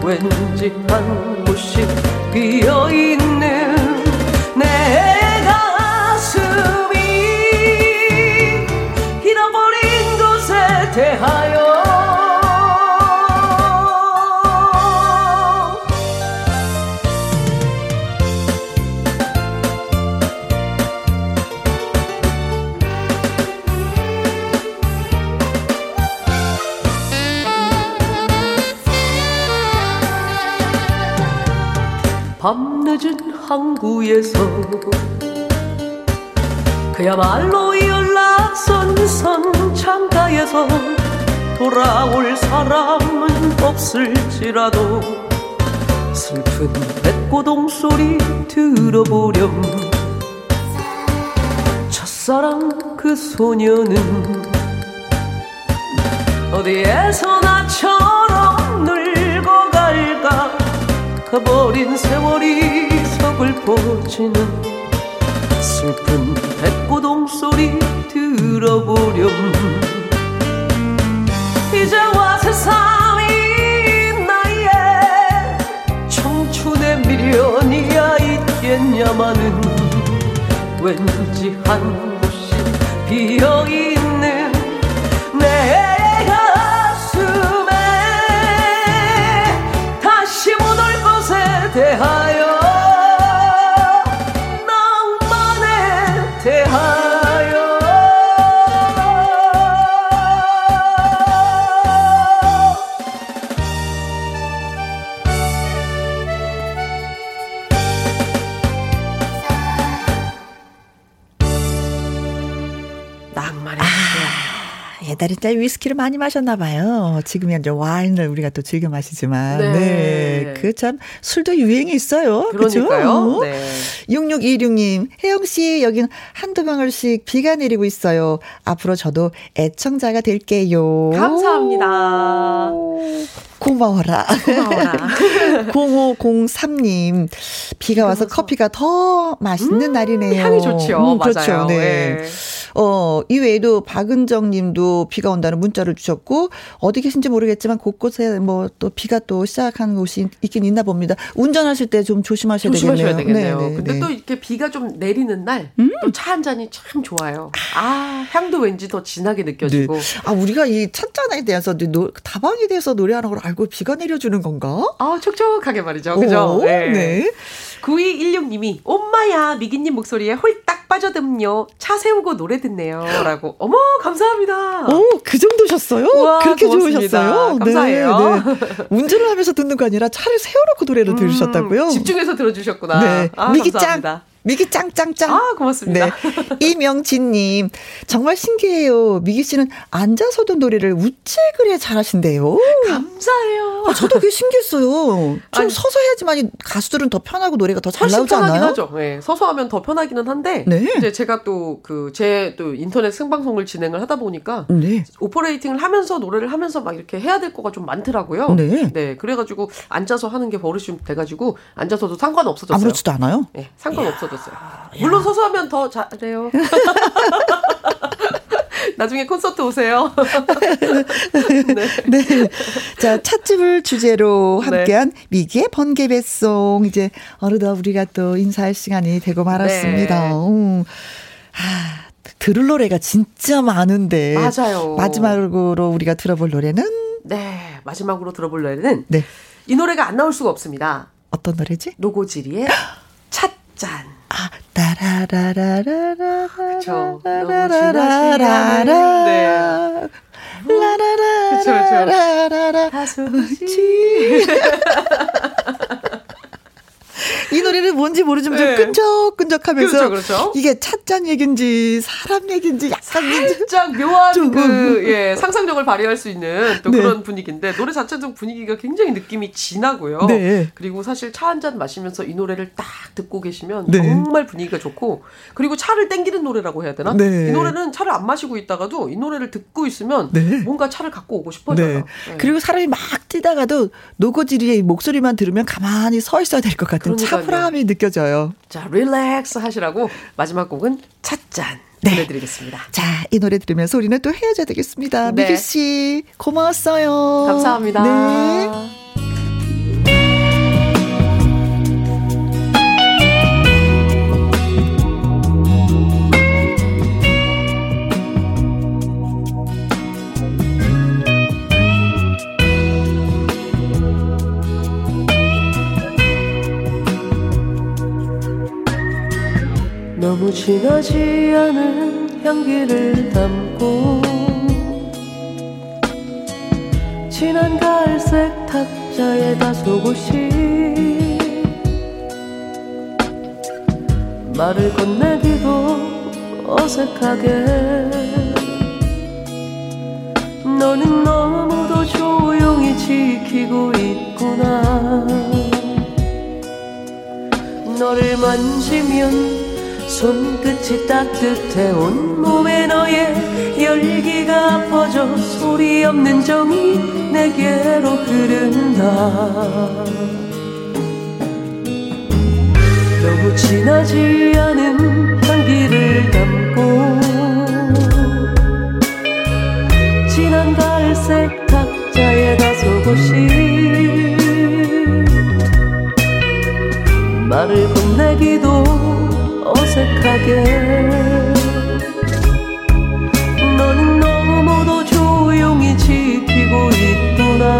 왠지 한 곳이 비어있는 늦은 항구에서 그야말로 연락선 선 창가에서 돌아올 사람은 없을지라도 슬픈 백고동 소리 들어보렴. 첫사랑 그 소녀는 어디에서 가버린 세월이 서글퍼 지는 슬픈 백고동 소리 들어보렴. 이제와 새삼이 나의 청춘의 미련이야 있겠냐마는 왠지 한 곳이 비어있는 옛날에 짜 위스키를 많이 마셨나 봐요. 지금은 이제 와인을 우리가 또 즐겨 마시지만. 네. 네. 그 참 술도 유행이 있어요. 그러니까요. 그렇죠? 네. 6626님, 혜영 씨, 여긴 한두 방울씩 비가 내리고 있어요. 앞으로 저도 애청자가 될게요. 감사합니다. 고마워라. 고마워라. [laughs] 0503님, 비가 와서 커피가 더 맛있는 음, 날이네요. 향이 좋죠. 음, 그렇죠. 맞아요. 네. 네. 어, 이외에도 박은정 님도 비가 온다는 문자를 주셨고, 어디 계신지 모르겠지만 곳곳에 뭐 또 비가 또 시작하는 곳이 있긴 있나 봅니다. 운전하실 때 좀 조심하셔야, 조심하셔야 되겠네요. 되겠네요. 네, 네, 근데 네. 또 이렇게 비가 좀 내리는 날, 음? 또차 한 잔이 참 좋아요. 아, 향도 왠지 더 진하게 느껴지고. 네. 아, 우리가 이 찻잔에 대해서, 노, 다방에 대해서 노래하는 걸 알고 비가 내려주는 건가? 아, 촉촉하게 말이죠. 그죠? 네. 네. 9216님이 엄마야 미기님 목소리에 홀딱 빠져듬요. 차 세우고 노래 듣네요. 라고. 어머 감사합니다. 오, 그 정도셨어요? 우와, 그렇게 고맙습니다. 좋으셨어요? 감사해요. 네, 네. 운전을 하면서 듣는 거 아니라 차를 세워놓고 노래를 음, 들으셨다고요? 집중해서 들어주셨구나. 네. 아, 미기 짱. 미기 짱짱짱. 아, 고맙습니다. 네. 이명진님, 정말 신기해요. 미기 씨는 앉아서도 노래를 우체그래 잘하신대요. 감사해요. 아, 저도 그게 신기했어요. 좀 아니, 서서 해야지만 가수들은 더 편하고 노래가 더 잘 나오지 않아요? 하죠. 네, 서서 하면 더 편하기는 한데, 네. 이제 제가 또 그, 제 또 인터넷 생방송을 진행을 하다 보니까, 네. 오퍼레이팅을 하면서 노래를 하면서 막 이렇게 해야 될 거가 좀 많더라고요. 네. 네. 그래가지고 앉아서 하는 게 버릇이 돼가지고, 앉아서도 상관없어졌어요. 아무렇지도 않아요? 네, 상관없어졌어요. 있어요. 물론 서서 하면 더 잘해요. [laughs] 나중에 콘서트 오세요. [laughs] 네. 네. 자, 찻집을 주제로 네. 함께한 네. 미기의 번개배송. 이제 어느덧 우리가 또 인사할 시간이 되고 말았습니다. 네. 음. 아, 들을 노래가 진짜 많은데. 맞아요. 마지막으로 우리가 들어볼 노래는? 네. 마지막으로 들어볼 노래는. 네. 이 노래가 안 나올 수가 없습니다. 어떤 노래지? 노고지리의 [gasps] 찻잔. 아, 따라라라라라. 그쵸. 라라라라. 네. 라라라라라. 하수지. 이 노래는 뭔지 모르지만 네. 좀 끈적끈적하면서 그렇죠, 그렇죠. 이게 찻잔 얘긴지 사람 얘긴지 약간 살짝 묘한 좀, 그 음. 예, 상상력을 발휘할 수 있는 또 네. 그런 분위기인데 노래 자체도 분위기가 굉장히 느낌이 진하고요. 네. 그리고 사실 차 한 잔 마시면서 이 노래를 딱 듣고 계시면 네. 정말 분위기가 좋고 그리고 차를 땡기는 노래라고 해야 되나? 네. 이 노래는 차를 안 마시고 있다가도 이 노래를 듣고 있으면 네. 뭔가 차를 갖고 오고 싶어져요. 그리고 사람이 막 뛰다가도 노고지리의 목소리만 들으면 가만히 서 있어야 될 것 같은 차분함이 느껴져요. 자, 릴렉스 하시라고 마지막 곡은 찻잔. 네. 보내드리겠습니다. 자, 이 노래 들으면서 우리는 또 헤어져야 되겠습니다. 네. 미기 씨, 고마웠어요. 감사합니다. 네. 너무 진하지 않은 향기를 담고 진한 갈색 탁자에다 속옷이 말을 건네기도 어색하게 너는 너무도 조용히 지키고 있구나. 너를 만지면 손끝이 따뜻해 온몸에 너의 열기가 퍼져 소리 없는 정이 내게로 흐른다. 너무 진하지 않은 향기를 담고 진한 갈색 탁자에 다소곳이 말을 건네기도 어색하게. 너는 너무도 조용히 지키고 있구나.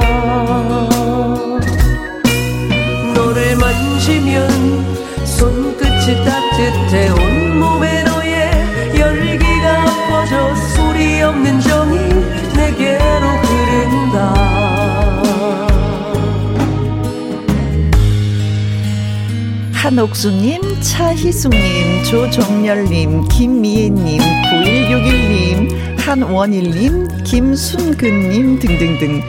너를 만지면 손끝이 따뜻해 온몸에 너의 열기가 퍼져 소리 없는 정 한옥수님, 차희숙님, 조정렬님, 김미애님, 9161님, 한원일님, 김순근님 등등등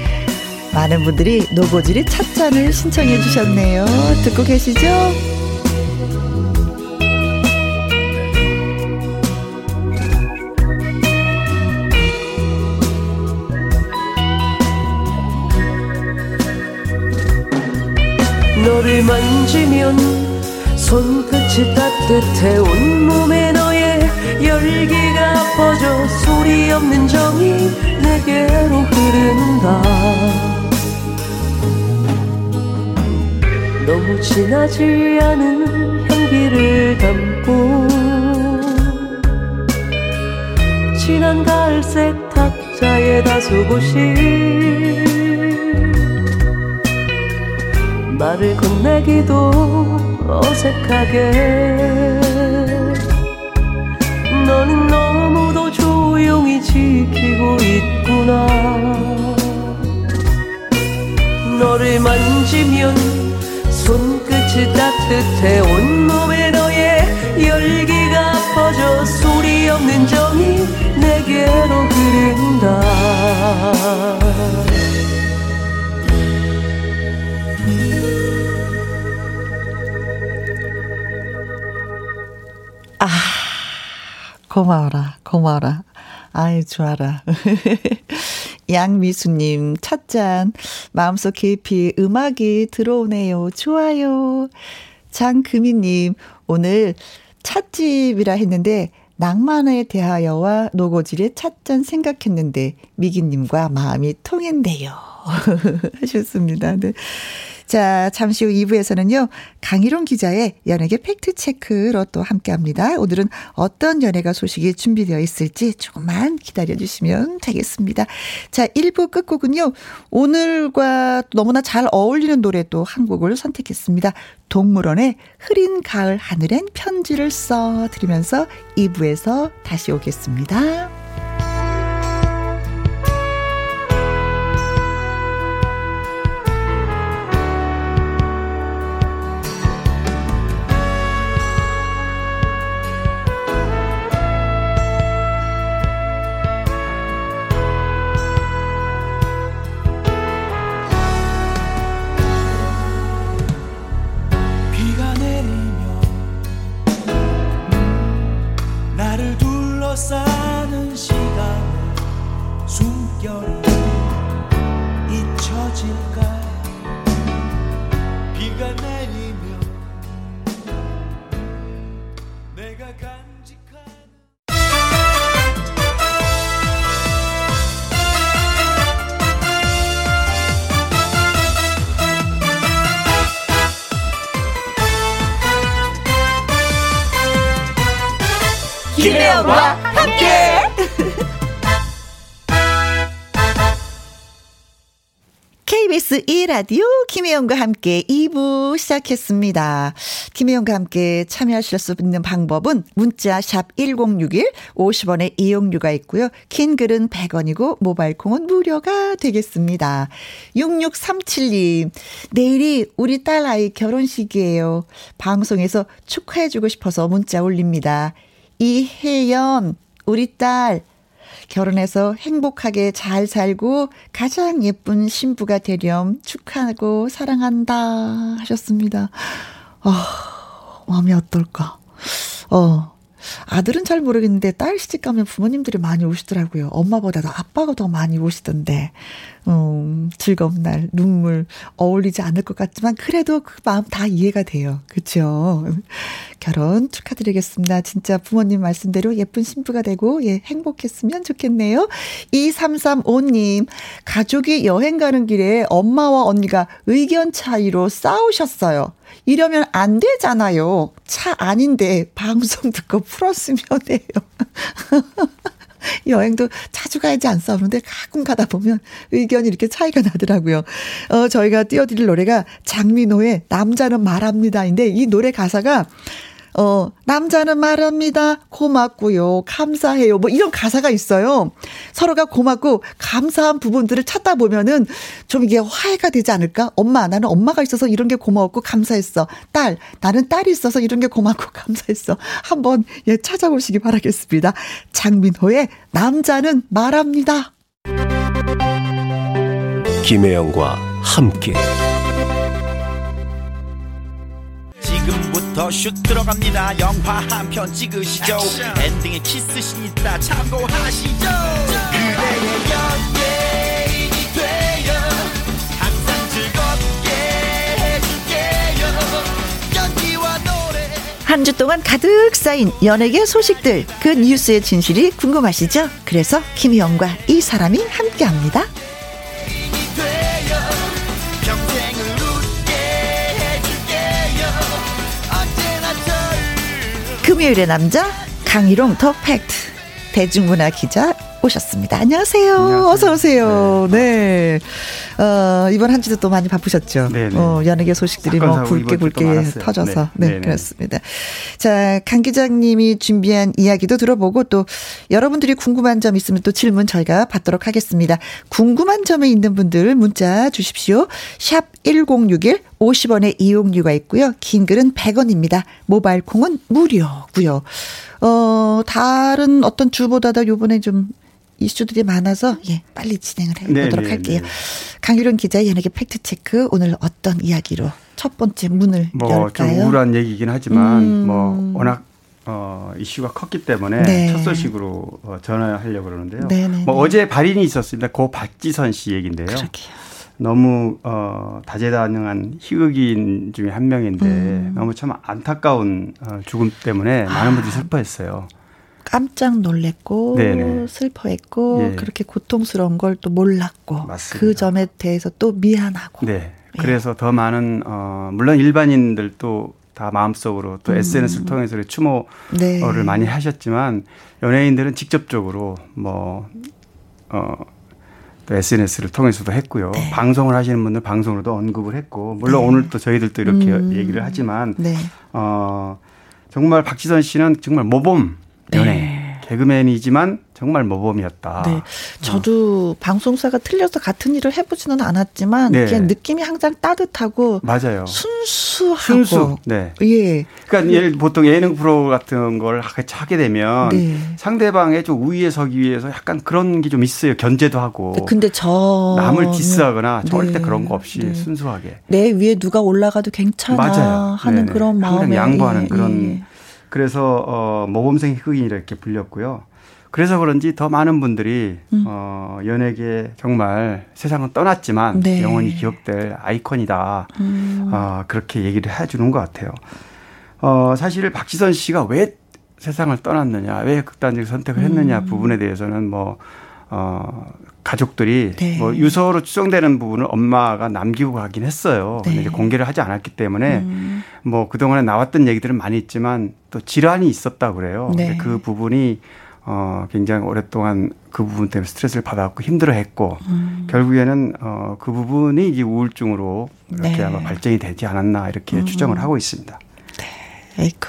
많은 분들이 노고지리 찻잔을 신청해 주셨네요. 듣고 계시죠? 너를 만지면 손끝이 따뜻해 온몸에 너의 열기가 퍼져 소리 없는 정이 내게로 흐른다. 너무 진하지 않은 향기를 담고 진한 갈색 탁자에 다소곳이 말을 건네기도 어색하게. 너는 너무도 조용히 지키고 있구나. 너를 만지면 손끝이 따뜻해 온몸에 너의 열기가 퍼져 소리 없는 정이 내게로 흐른다 고마워라, 고마워라. 아이, 좋아라. [laughs] 양미수님, 찻잔, 마음속 깊이 음악이 들어오네요. 좋아요. 장금희님, 오늘 찻집이라 했는데, 낭만에 대하여와 노고질의 찻잔 생각했는데, 미기님과 마음이 통했네요. [laughs] 하셨습니다. 네. 자, 잠시 후 2부에서는요, 강희롱 기자의 연예계 팩트체크로 또 함께 합니다. 오늘은 어떤 연예가 소식이 준비되어 있을지 조금만 기다려주시면 되겠습니다. 자, 1부 끝곡은요, 오늘과 너무나 잘 어울리는 노래 또 한 곡을 선택했습니다. 동물원의 흐린 가을 하늘엔 편지를 써 드리면서 2부에서 다시 오겠습니다. 라디오 김혜영과 함께 2부 시작했습니다. 김혜영과 함께 참여하실 수 있는 방법은 문자 샵 1061, 50원의 이용료가 있고요. 긴 글은 100원이고 모바일 콩은 무료가 되겠습니다. 6637님, 내일이 우리 딸 아이 결혼식이에요. 방송에서 축하해 주고 싶어서 문자 올립니다. 이혜연, 우리 딸, 결혼해서 행복하게 잘 살고 가장 예쁜 신부가 되렴 축하하고 사랑한다 하셨습니다. 어, 마음이 어떨까? 어, 아들은 잘 모르겠는데 딸 시집 가면 부모님들이 많이 오시더라고요. 엄마보다도 아빠가 더 많이 오시던데. 음, 즐거운 날, 눈물 어울리지 않을 것 같지만 그래도 그 마음 다 이해가 돼요. 그쵸? 결혼 축하드리겠습니다. 진짜 부모님 말씀대로 예쁜 신부가 되고, 예, 행복했으면 좋겠네요. 2335님, 가족이 여행 가는 길에 엄마와 언니가 의견 차이로 싸우셨어요. 이러면 안 되잖아요. 차 아닌데 방송 듣고 풀었으면 해요. [laughs] [laughs] 여행도 자주 가야지 안 싸우는데 가끔 가다 보면 의견이 이렇게 차이가 나더라고요. 어, 저희가 띄워드릴 노래가 장민호의 남자는 말합니다인데 이 노래 가사가 어, 남자는 말합니다. 고맙고요. 감사해요. 뭐 이런 가사가 있어요. 서로가 고맙고 감사한 부분들을 찾다 보면은 좀 이게 화해가 되지 않을까? 엄마, 나는 엄마가 있어서 이런 게 고마웠고 감사했어. 딸, 나는 딸이 있어서 이런 게 고맙고 [laughs] 감사했어. 한번 예, 찾아보시기 바라겠습니다. 장민호의 남자는 말합니다. 김혜영과 함께. 지금 지금부터 슛 들어갑니다. 영화 한 편 찍으시죠. 엔딩에 키스신 있다 참고하시죠. 그대의 연예인이 되어 항상 즐겁게 해줄게요. 연기와 노래. 한 주 동안 가득 쌓인 연예계 소식들 그 뉴스의 진실이 궁금하시죠? 그래서 김희영과 이 사람이 함께합니다. 금요일의 남자 강희롱 더 팩트 대중문화 기자 오셨습니다. 안녕하세요. 안녕하세요. 어서 오세요. 네. 네. 어, 이번 한 주도 또 많이 바쁘셨죠. 네, 네. 어, 연예계 소식들이 뭐 굵게 굵게 터져서. 네, 네, 네, 그렇습니다. 자, 강 기자님이 준비한 이야기도 들어보고 또 여러분들이 궁금한 점 있으면 또 질문 저희가 받도록 하겠습니다. 궁금한 점에 있는 분들 문자 주십시오. 샵 1061 50원의 이용료가 있고요. 긴 글은 100원입니다. 모바일 콩은 무료고요. 어, 다른 어떤 주보다도 요번에 좀 이슈들이 많아서 예 빨리 진행을 해 보도록 네, 네 할게요. 네. 강유론 기자의 연예계 팩트 체크 오늘 어떤 이야기로 첫 번째 문을 뭐 열까요? 좀 우울한 얘기긴 하지만 음. 뭐 워낙 어, 이슈가 컸기 때문에 네. 첫 소식으로 어, 전화하려고 그러는데요. 네네네. 뭐 어제 발인이 있었습니다. 고 박지선 씨 얘기인데요. 그러게요. 너무 어, 다재다능한 희극인 중에 한 명인데 음. 너무 참 안타까운 어, 죽음 때문에 많은 분들이 아. 슬퍼했어요. 깜짝 놀랬고 네네. 슬퍼했고 예. 그렇게 고통스러운 걸 또 몰랐고 맞습니다. 그 점에 대해서 또 미안하고. 네. 예. 그래서 더 많은 어 물론 일반인들도 다 마음속으로 또 음. SNS를 통해서 추모를 네. 많이 하셨지만 연예인들은 직접적으로 뭐 어. 또 SNS를 통해서도 했고요. 네. 방송을 하시는 분들 방송으로도 언급을 했고 물론 네. 오늘 또 저희들도 이렇게 음. 얘기를 하지만 네. 어 정말 박지선 씨는 정말 모범 연예 네. 개그맨이지만 정말 모범이었다. 네. 저도 어. 방송사가 틀려서 같은 일을 해보지는 않았지만 네. 그냥 느낌이 항상 따뜻하고 맞아요. 순수하고 순수. 네. 예. 그러니까 예를 보통 예능 프로 같은 걸 하게 되면 네. 상대방의 좀 우위에 서기 위해서 약간 그런 게 좀 있어요. 견제도 하고. 네, 근데 저 남을 디스하거나 절대 네. 그런 거 없이 네. 순수하게 내 위에 누가 올라가도 괜찮아 맞아요. 하는 네네. 그런 마음에 양보하는 예. 그런. 예. 그래서 어 모범생 흑인 이렇게 불렸고요. 그래서 그런지 더 많은 분들이 음. 어 연예계 정말 세상은 떠났지만 네. 영원히 기억될 아이콘이다. 음. 어 그렇게 얘기를 해주는 것 같아요. 어 사실 박지선 씨가 왜 세상을 떠났느냐, 왜 극단적 선택을 했느냐 음. 부분에 대해서는 뭐 어, 가족들이 네. 뭐 유서로 추정되는 부분을 엄마가 남기고 가긴 했어요. 네. 근데 이제 공개를 하지 않았기 때문에 음. 뭐 그동안에 나왔던 얘기들은 많이 있지만 또 질환이 있었다 그래요. 네. 그 부분이 어 굉장히 오랫동안 그 부분 때문에 스트레스를 받아갖고 힘들어했고 음. 결국에는 어 그 부분이 이제 우울증으로 이렇게 네. 아마 발전이 되지 않았나 이렇게 음. 추정을 하고 있습니다. 네, 에이크.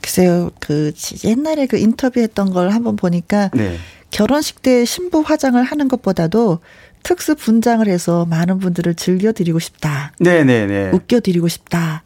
글쎄요, 그 옛날에 그 인터뷰했던 걸 한번 보니까 네. 결혼식 때 신부 화장을 하는 것보다도 특수 분장을 해서 많은 분들을 즐겨드리고 싶다. 네네네. 웃겨드리고 싶다.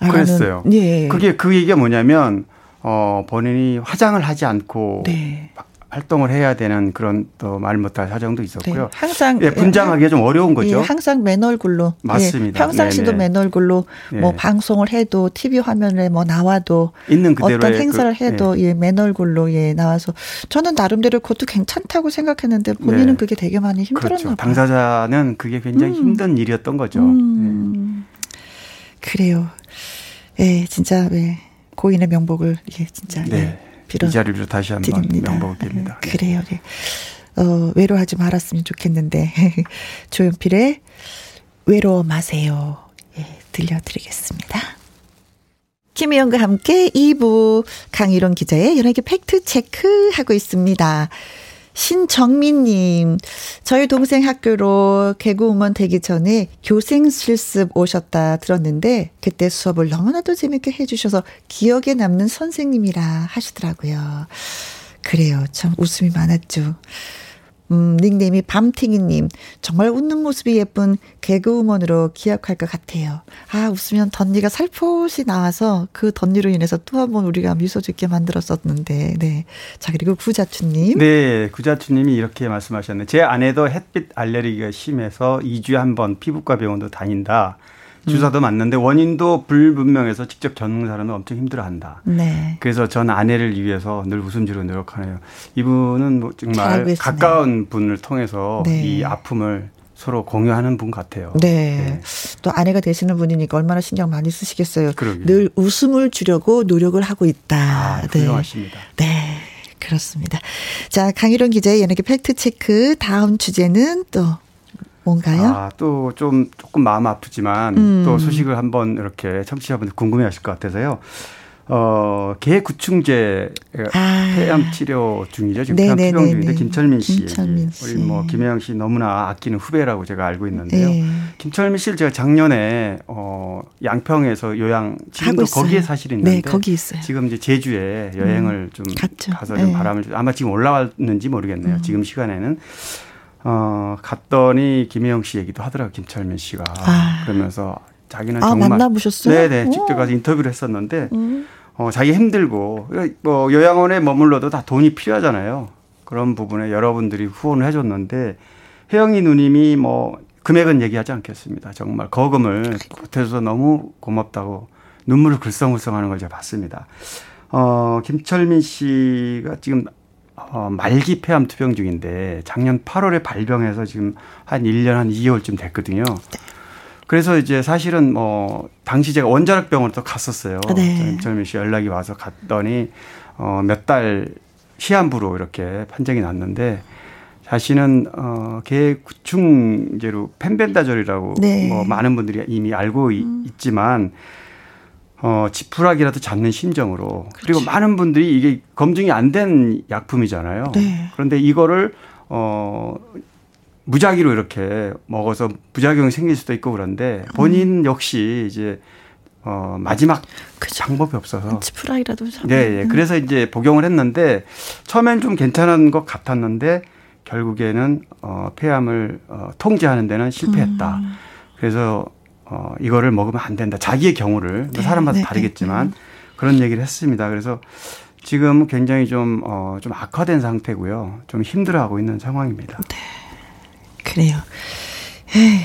그랬어요. 예. 그게 그 얘기가 뭐냐면 어 본인이 화장을 하지 않고 네. 활동을 해야 되는 그런 또 말 못할 사정도 있었고요. 네, 항상 예, 분장하기가 좀 어려운 예, 거죠. 예, 항상 맨 얼굴로. 맞습니다. 예, 평상시도 네네. 맨 얼굴로 뭐 예. 방송을 해도 TV 화면에 뭐 나와도 있는 그대로 어떤 행사를 그, 해도 예, 맨 얼굴로 예 나와서 저는 나름대로 그것도 괜찮다고 생각했는데 본인은 네. 그게 되게 많이 힘들었나 그렇죠. 봐요. 당사자는 그게 굉장히 음. 힘든 일이었던 거죠. 음. 예. 그래요. 예, 진짜 예. 고인의 명복을 예, 진짜 네. 예. 빌어 이 자리로 다시 한번 명복을 빕니다. 네. 그래요. 네. 어, 외로워하지 말았으면 좋겠는데 [laughs] 조연필의 외로워 마세요. 예, 들려드리겠습니다. 김혜영과 함께 2부 강희론 기자의 연예계 팩트 체크 하고 있습니다. 신정민님, 저희 동생 학교로 개그우먼 되기 전에 교생 실습 오셨다 들었는데, 그때 수업을 너무나도 재밌게 해주셔서 기억에 남는 선생님이라 하시더라고요. 그래요. 참 웃음이 많았죠. 음, 닉네임이 밤팅이님. 정말 웃는 모습이 예쁜 개그우먼으로 기억할 것 같아요. 아, 웃으면 덧니가 살포시 나와서 그 덧니로 인해서 또 한 번 우리가 미소 짓게 만들었었는데, 네. 자, 그리고 구자춘님. 네, 구자춘님이 이렇게 말씀하셨네. 제 아내도 햇빛 알레르기가 심해서 2주에 한 번 피부과 병원도 다닌다. 주사도 음. 맞는데 원인도 불분명해서 직접 겪는 사람은 엄청 힘들어한다. 네. 그래서 전 아내를 위해서 늘 웃음지로 노력하네요. 이분은 뭐 정말 가까운 분을 통해서 네. 이 아픔을 서로 공유하는 분 같아요. 네. 네. 또 아내가 되시는 분이니까 얼마나 신경 많이 쓰시겠어요. 그러게요. 늘 웃음을 주려고 노력을 하고 있다. 아, 네. 훌륭하십니다. 네. 네. 그렇습니다. 자, 강희룡 기자의 연예계 팩트체크 다음 주제는 또 뭔가요? 아, 또 좀 조금 마음 아프지만 음. 또 소식을 한번 이렇게 청취자분들 궁금해 하실 것 같아서요. 어, 개구충제 아. 폐암 치료 중이죠. 지금 폐암 투병 중인데 김철민 씨. 김철민 씨. 우리 뭐 김혜영 씨 너무나 아끼는 후배라고 제가 알고 있는데요. 네. 김철민 씨를 제가 작년에 어, 양평에서 요양 지금도 거기에 사실 있는데 네, 거기 있어요. 지금 이제 제주에 여행을 음. 좀 갔죠. 가서 좀 네. 바람을 아마 지금 올라왔는지 모르겠네요. 음. 지금 시간에는 어, 갔더니 김혜영 씨 얘기도 하더라고요. 김철민 씨가. 아. 그러면서 자기는 아, 정말 만나보셨어요? 네네 직접 가서 인터뷰를 했었는데 음. 어, 자기 힘들고 뭐 요양원에 머물러도 다 돈이 필요하잖아요. 그런 부분에 여러분들이 후원을 해줬는데 혜영이 누님이 뭐 금액은 얘기하지 않겠습니다. 정말 거금을 보태줘서 너무 고맙다고 눈물을 글썽글썽하는 걸 제가 봤습니다. 어, 김철민 씨가 지금 어, 말기 폐암 투병 중인데 작년 8월에 발병해서 지금 한 1년 한 2개월쯤 됐거든요. 네. 그래서 이제 사실은 뭐 당시 제가 원자력 병원으로 또 갔었어요. 네. 젊은 씨 연락이 와서 갔더니 어 몇 달 시한부로 이렇게 판정이 났는데 자신은 어 개구충제로 펜벤다졸이라고 네. 뭐 많은 분들이 이미 알고 음. 있지만 어 지푸라기라도 잡는 심정으로 그렇지. 그리고 많은 분들이 이게 검증이 안 된 약품이잖아요. 네. 그런데 이거를 어 무작위로 이렇게 먹어서 부작용이 생길 수도 있고 그런데 본인 음. 역시 이제 어 마지막 그쵸. 방법이 없어서 치프라이라도 네, 예. 그래서 이제 복용을 했는데 처음엔 좀 괜찮은 것 같았는데 결국에는 어 폐암을 어 통제하는 데는 실패했다. 음. 그래서 어 이거를 먹으면 안 된다. 자기의 경우를 네, 사람마다 네, 다르겠지만 네. 그런 얘기를 했습니다. 그래서 지금 굉장히 좀, 어, 좀 악화된 상태고요. 좀 힘들어하고 있는 상황입니다. 네. 그래요. 에이,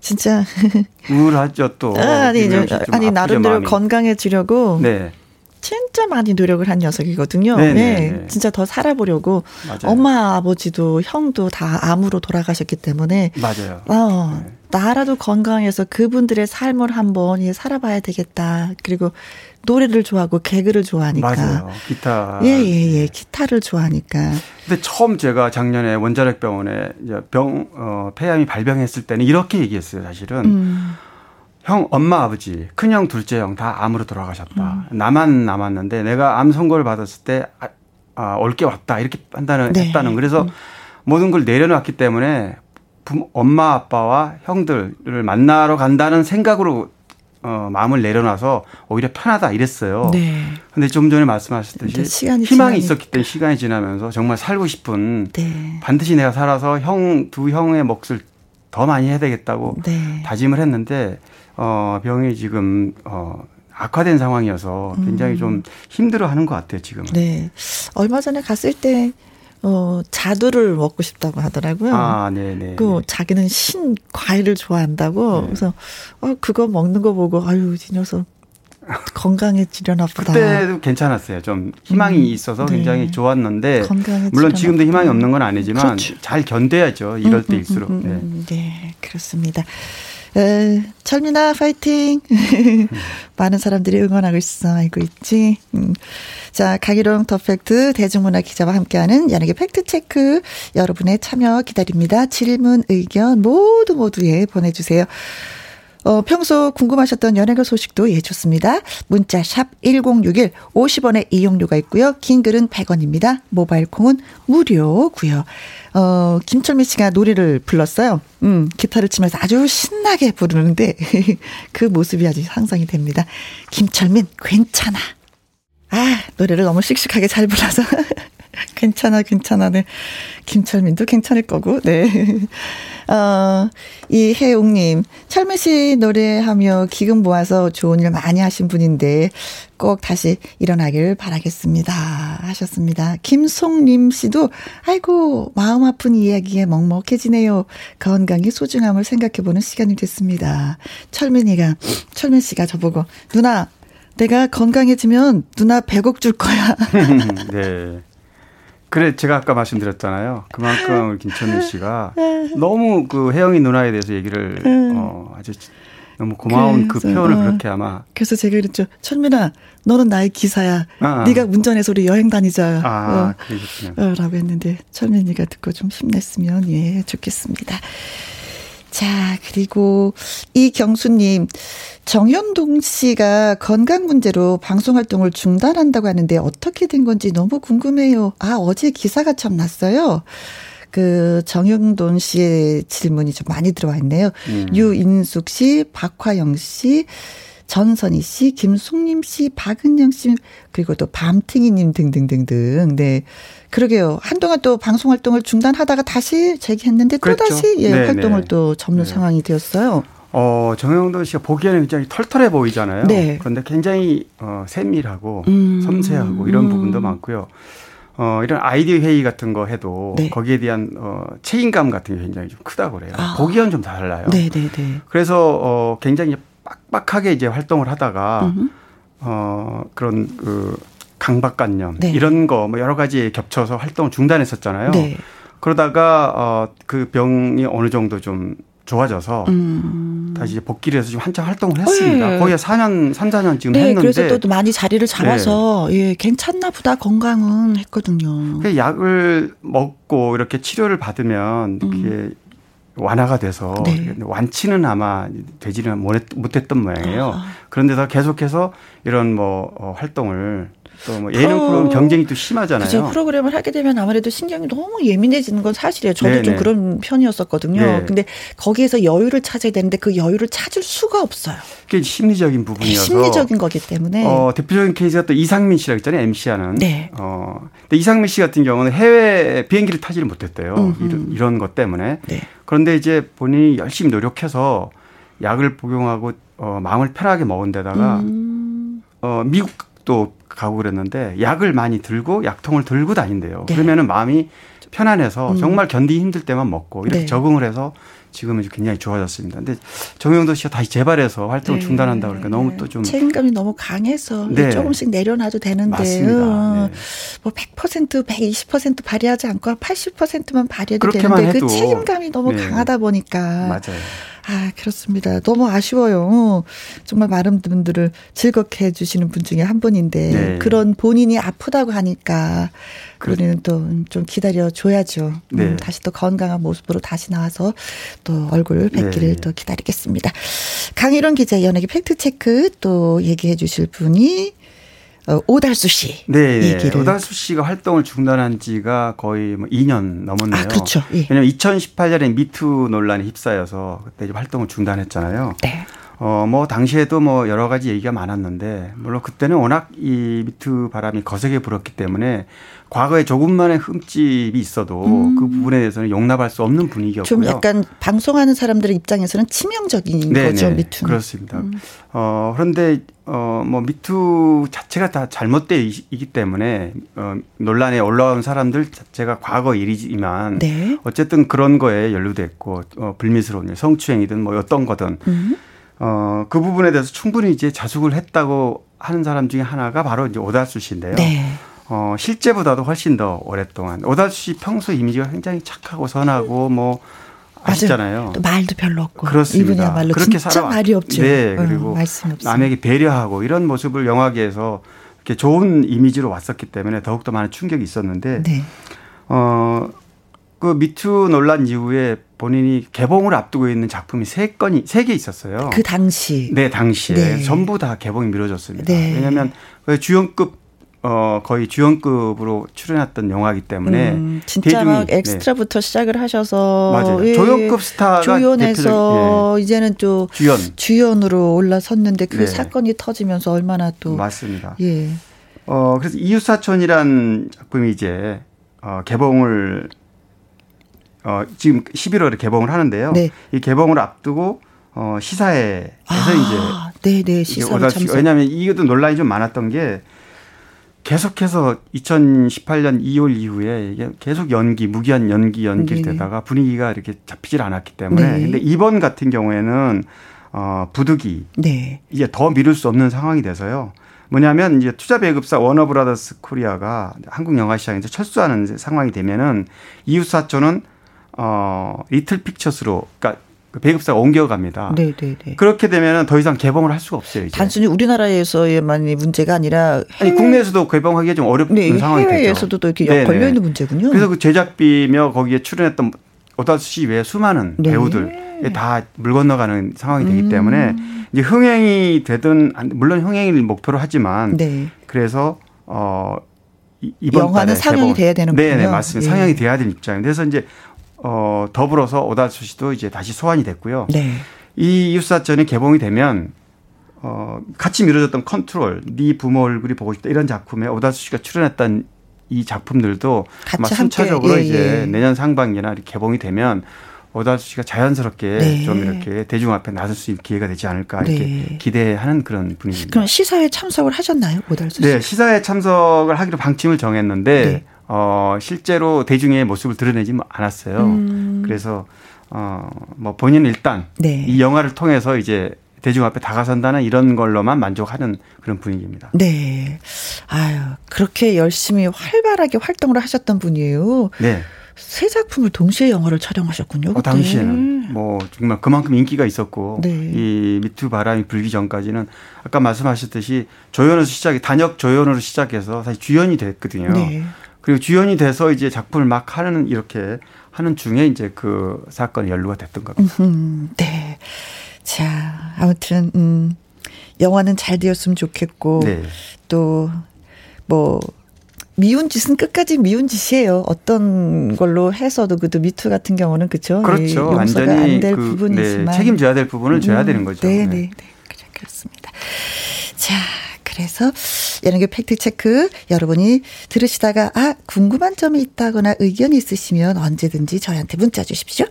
진짜 [laughs] 우울하죠 또. 아, 아니, 아니 나름대로 마음이. 건강해지려고. 네. 진짜 많이 노력을 한 녀석이거든요. 네네. 네, 네, 네, 진짜 더 살아보려고. 맞아요. 엄마, 아버지도 형도 다 암으로 돌아가셨기 때문에. 맞아요. 어, 네. 나라도 건강해서 그분들의 삶을 한번 살아봐야 되겠다. 그리고 노래를 좋아하고 개그를 좋아하니까. 맞아요. 기타. 예, 예, 예. 기타를 좋아하니까. 근데 처음 제가 작년에 원자력 병원에 병, 어, 폐암이 발병했을 때는 이렇게 얘기했어요, 사실은. 음. 형, 엄마, 아버지, 큰형, 둘째 형 다 암으로 돌아가셨다. 음. 나만 남았는데 내가 암 선고를 받았을 때 아, 아, 올게 왔다. 이렇게 판단을 네. 했다는. 그래서 음. 모든 걸 내려놨기 때문에 부모, 엄마, 아빠와 형들을 만나러 간다는 생각으로 어, 마음을 내려놔서 오히려 편하다 이랬어요. 네. 근데 좀 전에 말씀하셨듯이 시간이 희망이 지나니까. 있었기 때문에 시간이 지나면서 정말 살고 싶은 네. 반드시 내가 살아서 형, 두 형의 몫을 더 많이 해야 되겠다고 네. 다짐을 했는데 어, 병이 지금 어, 악화된 상황이어서 굉장히 음. 좀 힘들어 하는 것 같아요, 지금. 네. 얼마 전에 갔을 때 어, 자두를 먹고 싶다고 하더라고요. 아, 네네. 그 자기는 신 과일을 좋아한다고. 네. 그래서 어, 그거 먹는 거 보고 아유, 이 녀석 [laughs] 건강해지려나 보다. 그때도 괜찮았어요. 좀 희망이 음, 있어서 네. 굉장히 좋았는데 물론 지금도 희망이 없는 건 아니지만 그렇죠. 잘 견뎌야죠. 이럴 음, 음 때일수록. 음, 음, 네. 네, 그렇습니다. 에, 철민아 파이팅. [laughs] 많은 사람들이 응원하고 있어. 알고 있지. 음. 자, 강일홍 더 팩트 대중문화 기자와 함께하는 연예계 팩트 체크 여러분의 참여 기다립니다. 질문, 의견 모두 모두에 보내주세요. 어, 평소 궁금하셨던 연예계 소식도 예, 좋습니다. 문자 샵 1061, 50원의 이용료가 있고요. 긴 글은 100원입니다. 모바일 콩은 무료고요. 어, 김철민 씨가 노래를 불렀어요. 음, 기타를 치면서 아주 신나게 부르는데 [laughs] 그 모습이 아주 상상이 됩니다. 김철민, 괜찮아. 아, 노래를 너무 씩씩하게 잘 불러서. [laughs] [laughs] 괜찮아, 괜찮아. 네. 김철민도 괜찮을 거고, 네. [laughs] 어, 이혜웅님, 철민 씨 노래하며 기금 모아서 좋은 일 많이 하신 분인데 꼭 다시 일어나길 바라겠습니다. 하셨습니다. 김송림 씨도, 아이고, 마음 아픈 이야기에 먹먹해지네요. 건강의 소중함을 생각해보는 시간이 됐습니다. 철민이가, 철민 씨가 저보고, 누나, 내가 건강해지면 누나 100억 줄 거야. [laughs] 네. 그래 제가 아까 말씀드렸잖아요. 그만큼 김천미 씨가 [laughs] 너무 그 혜영이 누나에 대해서 얘기를 음. 어 아주 너무 고마운 그 표현을 어. 그렇게 아마. 그래서 제가 그랬죠. 천민아, 너는 나의 기사야. 아, 아. 네가 운전해서 우리 여행 다니자. 아, 어, 그러셨군요. 어, 라고 했는데 천민이가 듣고 좀 힘냈으면 예 좋겠습니다. 자, 그리고 이경수님, 정현동 씨가 건강 문제로 방송 활동을 중단한다고 하는데 어떻게 된 건지 너무 궁금해요. 아, 어제 기사가 참 났어요. 그 정영돈 씨의 질문이 좀 많이 들어와 있네요. 음. 유인숙 씨, 박화영 씨, 전선희 씨, 김숙림 씨, 박은영 씨, 그리고 또 밤팅이님 등등등등. 네. 그러게요. 한동안 또 방송 활동을 중단하다가 다시 재개했는데 또 그렇죠. 다시 예, 네네. 활동을 네. 또 접는 네. 상황이 되었어요. 어, 정영돈 씨가 보기에는 굉장히 털털해 보이잖아요. 네. 그런데 굉장히 어, 세밀하고 음. 섬세하고 이런 음. 부분도 많고요. 어, 이런 아이디어 회의 같은 거 해도 네. 거기에 대한 어, 책임감 같은 게 굉장히 좀 크다고 그래요. 아. 보기와는 좀 달라요. 네, 네, 네. 그래서 어, 굉장히 빡빡하게 이제 활동을 하다가 음흠. 어, 그런 그 강박관념 네. 이런 거 뭐 여러 가지 겹쳐서 활동을 중단했었잖아요. 네. 그러다가 어, 그 병이 어느 정도 좀 좋아져서 음. 다시 복귀를 해서 지금 한참 활동을 했습니다. 네. 거의 4년, 3, 4년 지금 네, 했는데. 그래서 또 많이 자리를 잡아서 네. 예, 괜찮나 보다 건강은 했거든요. 약을 먹고 이렇게 치료를 받으면 음. 완화가 돼서 네. 완치는 아마 되지는 못했던 모양이에요. 아. 그런데도 계속해서 이런 뭐 어, 활동을 또 뭐 예능 프로... 그램 경쟁이 또 심하잖아요. 그죠. 프로그램을 하게 되면 아무래도 신경이 너무 예민해지는 건 사실이에요. 저도 네네. 좀 그런 편이었었거든요. 네. 근데 거기에서 여유를 찾아야 되는데 그 여유를 찾을 수가 없어요. 그게 심리적인 부분이어서 심리적인 거기 때문에 어, 대표적인 케이스가 또 이상민 씨라고 했잖아요. MC하는. 네. 어, 근데 이상민 씨 같은 경우는 해외 비행기를 타지를 못했대요. 이런, 이런 것 때문에. 네. 그런데 이제 본인이 열심히 노력해서 약을 복용하고 어, 마음을 편하게 먹은 데다가 음. 어, 미국도 가고 그랬는데 약을 많이 들고 약통을 들고 다닌대요. 네. 그러면은 마음이 편안해서 음. 정말 견디기 힘들 때만 먹고 이렇게 네. 적응을 해서 지금은 굉장히 좋아졌습니다. 근데 정영도 씨가 다시 재발해서 활동을 네. 중단한다 그러니까 너무 또 좀 책임감이 너무 강해서 네. 조금씩 내려놔도 되는데 맞습니다. 네. 뭐100% 120% 발휘하지 않고 80%만 발휘해도 되는데 그 책임감이 너무 네. 강하다 보니까 맞아요. 아, 그렇습니다. 너무 아쉬워요. 정말 많은 분들을 즐겁게 해주시는 분 중에 한 분인데, 네. 그런 본인이 아프다고 하니까, 우리는 또 좀 기다려 줘야죠. 음, 네. 음, 다시 또 건강한 모습으로 다시 나와서 또 얼굴 뵙기를 네. 또 기다리겠습니다. 강일원 기자 연예계 팩트체크 또 얘기해 주실 분이 어, 오달수 씨. 네, 네. 얘기를. 오달수 씨가 활동을 중단한 지가 거의 뭐 2년 넘었네요. 아, 그렇죠. 예. 왜냐면 2018년에 미투 논란에 휩싸여서 그때 이제 활동을 중단했잖아요. 네. 어, 뭐, 당시에도 뭐 여러 가지 얘기가 많았는데, 물론 그때는 워낙 이 미투 바람이 거세게 불었기 때문에 과거에 조금만의 흠집이 있어도 음. 그 부분에 대해서는 용납할 수 없는 분위기였고요. 좀 약간 방송하는 사람들의 입장에서는 치명적인 네네. 거죠, 미투. 그렇습니다. 음. 어, 그런데 어, 뭐 미투 자체가 다 잘못되기 때문에 어, 논란에 올라온 사람들 자체가 과거 일이지만 네. 어쨌든 그런 거에 연루됐고 어, 불미스러운 일, 성추행이든 뭐 어떤 거든 음. 어, 그 부분에 대해서 충분히 이제 자숙을 했다고 하는 사람 중에 하나가 바로 이제 오달수 씨인데요. 네. 어, 실제보다도 훨씬 더 오랫동안. 오달수 씨 평소 이미지가 굉장히 착하고 선하고 뭐 아시잖아요. 말도 별로 없고. 그렇습니다. 이분이야말로 그렇게 진짜 살아 말이 없죠. 네, 그리고 어, 남에게 배려하고 이런 모습을 영화계에서 이렇게 좋은 이미지로 왔었기 때문에 더욱더 많은 충격이 있었는데, 네. 어, 그 미투 논란 이후에 본인이 개봉을 앞두고 있는 작품이 세 건이 세 개 있었어요. 그 당시. 네, 당시에 네. 전부 다 개봉이 미뤄졌습니다. 네. 왜냐하면 그 주연급 어 거의 주연급으로 출연했던 영화이기 때문에 음, 진짜 막 네. 엑스트라부터 네. 시작을 하셔서 맞아요. 예, 조연급 스타가 조연에서 예. 이제는 또 주연 주연으로 올라섰는데 그 네. 사건이 터지면서 얼마나 또 맞습니다. 예. 어 그래서 이웃사촌이란 작품이 이제 어 개봉을 어, 지금 11월에 개봉을 하는데요. 네. 이 개봉을 앞두고 어, 시사회에서 아, 이제 네네 시사회 참석. 왜냐하면 이것도 논란이 좀 많았던 게 계속해서 2018년 2월 이후에 이게 계속 연기, 무기한 연기 연기되다가 네. 분위기가 이렇게 잡히질 않았기 때문에 네. 근데 이번 같은 경우에는 어, 부득이 네. 이제 더 미룰 수 없는 상황이 돼서요. 뭐냐면 이제 투자 배급사 워너브라더스 코리아가 한국 영화 시장에서 철수하는 상황이 되면은 이웃사촌은 어 리틀 픽처스로 그러니까 그 배급사가 옮겨갑니다. 네, 네, 네. 그렇게 되면은 더 이상 개봉을 할 수가 없어요. 이제. 단순히 우리나라에서에만 문제가 아니라 해외, 아니 국내에서도 개봉하기가 좀 어렵은 네, 상황이 되죠. 해외에서도 또 이렇게 네네. 걸려 있는 문제군요. 그래서 그 제작비며 거기에 출연했던 오다수 씨 외에 수많은 네. 배우들 다 물 건너가는 상황이 되기 음. 때문에 이제 흥행이 되든 물론 흥행을 목표로 하지만 네. 그래서 어 이번 영화는 상영이. 돼야 되는 거예요. 네, 네, 맞습니다. 예. 상영이 돼야 되는 입장인데 그래서 이제 어, 더불어서 오다수 씨도 이제 다시 소환이 됐고요. 네. 이 이웃사전이 개봉이 되면 어, 같이 미뤄졌던 컨트롤, 네 부모 얼굴이 보고 싶다 이런 작품에 오다수 씨가 출연했던 이 작품들도 아마 순차적으로 예, 이제 예. 내년 상반기나 개봉이 되면 오다수 씨가 자연스럽게 네. 좀 이렇게 대중 앞에 나설 수 있는 기회가 되지 않을까 이렇게 네. 기대하는 그런 분위기입니다. 그럼 시사에 참석을 하셨나요, 오다수 씨? 네, 시사에 참석을 하기로 방침을 정했는데 네. 어, 실제로 대중의 모습을 드러내지 않았어요. 음. 그래서 어, 뭐 본인은 일단 네. 이 영화를 통해서 이제 대중 앞에 다가선다는 이런 걸로만 만족하는 그런 분위기입니다. 네. 아유, 그렇게 열심히 활발하게 활동을 하셨던 분이에요. 네. 세 작품을 동시에 영화를 촬영하셨군요. 어, 당시에는 뭐 정말 그만큼 인기가 있었고 네. 이 미투 바람이 불기 전까지는 아까 말씀하셨듯이 조연으로 시작이 단역 조연으로 시작해서 사실 주연이 됐거든요. 네. 그리고 주연이 돼서 이제 작품을 막 하는 이렇게 하는 중에 이제 그 사건이 연루가 됐던 겁니다. 음, 네. 자, 아무튼 음 영화는 잘 되었으면 좋겠고 네. 또뭐 미운 짓은 끝까지 미운 짓이에요. 어떤 걸로 해서도 그도 미투 같은 경우는 그렇죠. 그렇죠. 완전히 안될 그, 부분이지만 네, 책임져야 될 부분을 져야 음, 되는 거죠. 네, 네, 네. 네. 그렇습니다. 자, 그래서 연예계 팩트체크 여러분이 들으시다가 아 궁금한 점이 있다거나 의견이 있으시면 언제든지 저희한테 문자 주십시오.